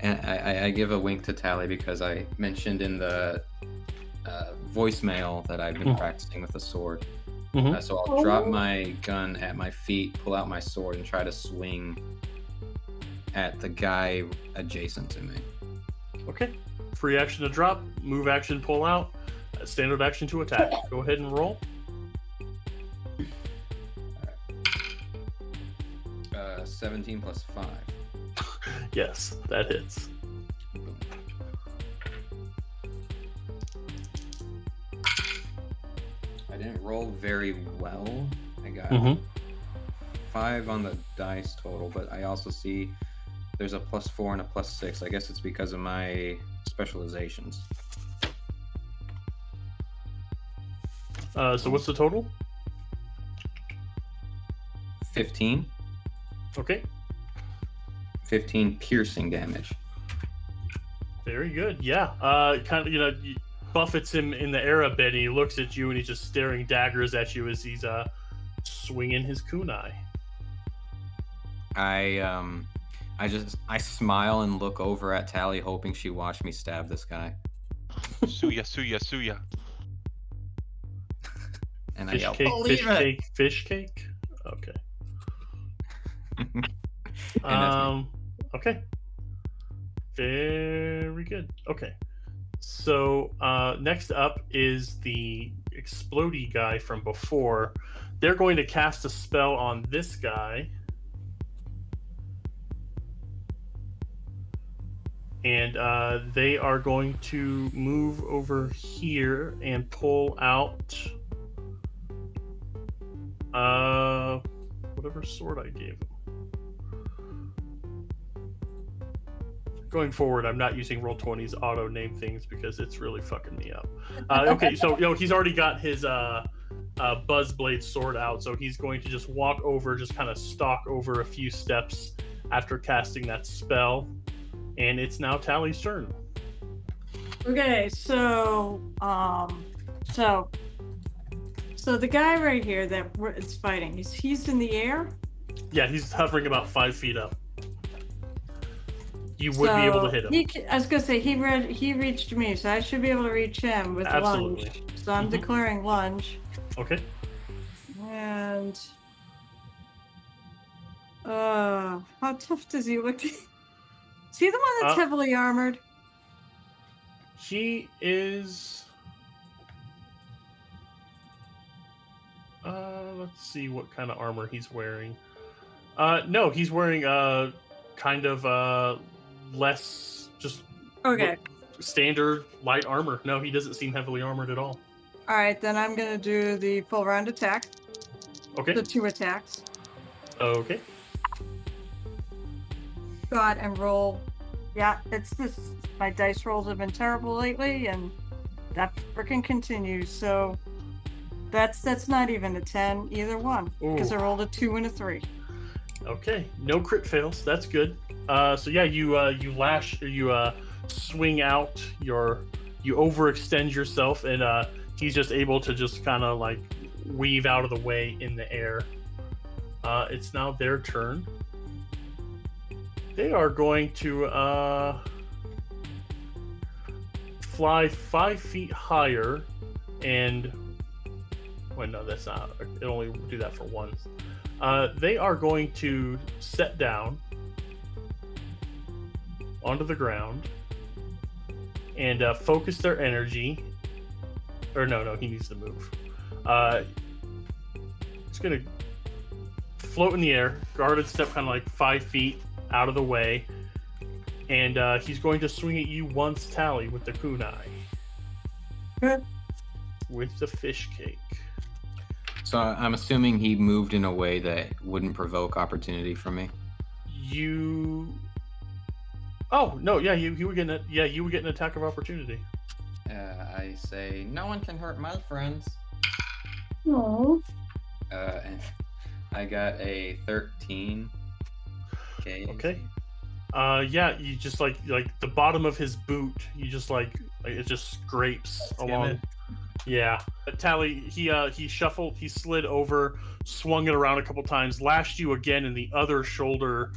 and I, I, I give a wink to Tally because I mentioned in the uh, voicemail that I've been Mhm. practicing with a sword. Mhm. Uh, so I'll drop my gun at my feet, pull out my sword, and try to swing at the guy adjacent to me. Okay. Free action to drop, move action pull out, uh, standard action to attack. Go ahead and roll. Uh, 17 plus 5. Yes, that hits. Didn't roll very well. I got Mhm. five on the dice total, but I also see there's a plus four and a plus six. I guess it's because of my specializations. Uh, so what's the total? 15. Okay. 15 piercing damage. Very good. Yeah. Uh, kind of, you know, you buffets him in the air a bit, and he looks at you, and he's just staring daggers at you as he's uh swinging his kunai. I um I just I smile and look over at Tally hoping she watched me stab this guy. Suya, suya, suya. And I Fish yell, cake, "Believe fish it!" cake, fish cake. Okay. And that's me. Um. Okay. Very good. Okay. So uh, next up is the explodey guy from before. They're going to cast a spell on this guy. And uh, they are going to move over here and pull out uh, whatever sword I gave Going forward, I'm not using Roll20's auto name things because it's really fucking me up. Uh, okay, so you know he's already got his uh, uh, Buzzblade sword out, so he's going to just walk over, just kind of stalk over a few steps after casting that spell, and it's now Tally's turn. Okay, so um, so so the guy right here that it's fighting, he's he's in the air. Yeah, he's hovering about five feet up. You would be able to hit him. He, I was gonna say he read he reached me, so I should be able to reach him with Absolutely. lunge. So I'm Mhm. declaring lunge, Okay. and uh, how tough does he look? Is he the one that's Uh, heavily armored? He is. Uh, let's see what kind of armor he's wearing. Uh, no, he's wearing uh, kind of uh, less just Okay, standard light armor. No, he doesn't seem heavily armored at all. all right, then I'm gonna do the full round attack, Okay. the two attacks. Okay. God, and roll. Yeah, it's this. My dice rolls have been terrible lately, and that freaking continues. So that's that's not even a ten either one because I rolled a two and a three. Okay. No crit fails. That's good. Uh, so yeah, you uh, you lash, you uh, swing out your, you overextend yourself, and uh, he's just able to just kind of like weave out of the way in the air. Uh, it's now their turn. They are going to uh, fly five feet higher, and wait, no, that's not. It only do that for once. Uh, they are going to set down onto the ground and uh, focus their energy. Or no, no, he needs to move. Uh, it's gonna float in the air, guarded step, kind of like five feet out of the way, and uh, he's going to swing at you once, Tally, with the kunai. With the fish cake. So I'm assuming he moved in a way that wouldn't provoke opportunity from me. You. Oh no! Yeah, you, you would get an, yeah you were getting an attack of opportunity. Uh, I say no one can hurt my friends. No. Uh, and I got a 13. Okay. Okay. Uh, yeah, you just like like the bottom of his boot. You just like like, it just scrapes Damn along. Yeah, Tally. He uh he shuffled. He slid over, swung it around a couple times, lashed you again in the other shoulder,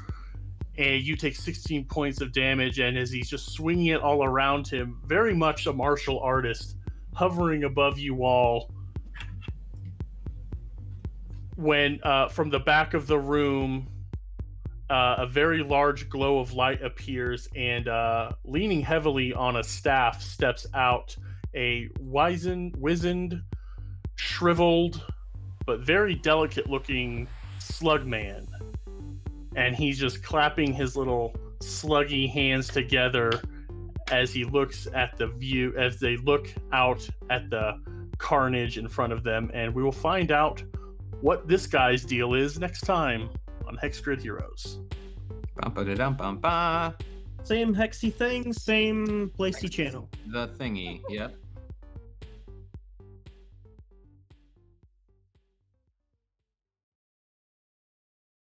and you take 16 points of damage. And as he's just swinging it all around him, very much a martial artist, hovering above you all. When uh, from the back of the room, uh, a very large glow of light appears, and uh, leaning heavily on a staff steps out a wizened, wizened, shriveled, but very delicate looking slug man. And he's just clapping his little sluggy hands together as he looks at the view, as they look out at the carnage in front of them. And we will find out what this guy's deal is next time on Hex Grid Heroes. Bum-ba-da-dum-bum-ba. Same hexy thing, same placey channel. The thingy. Yep.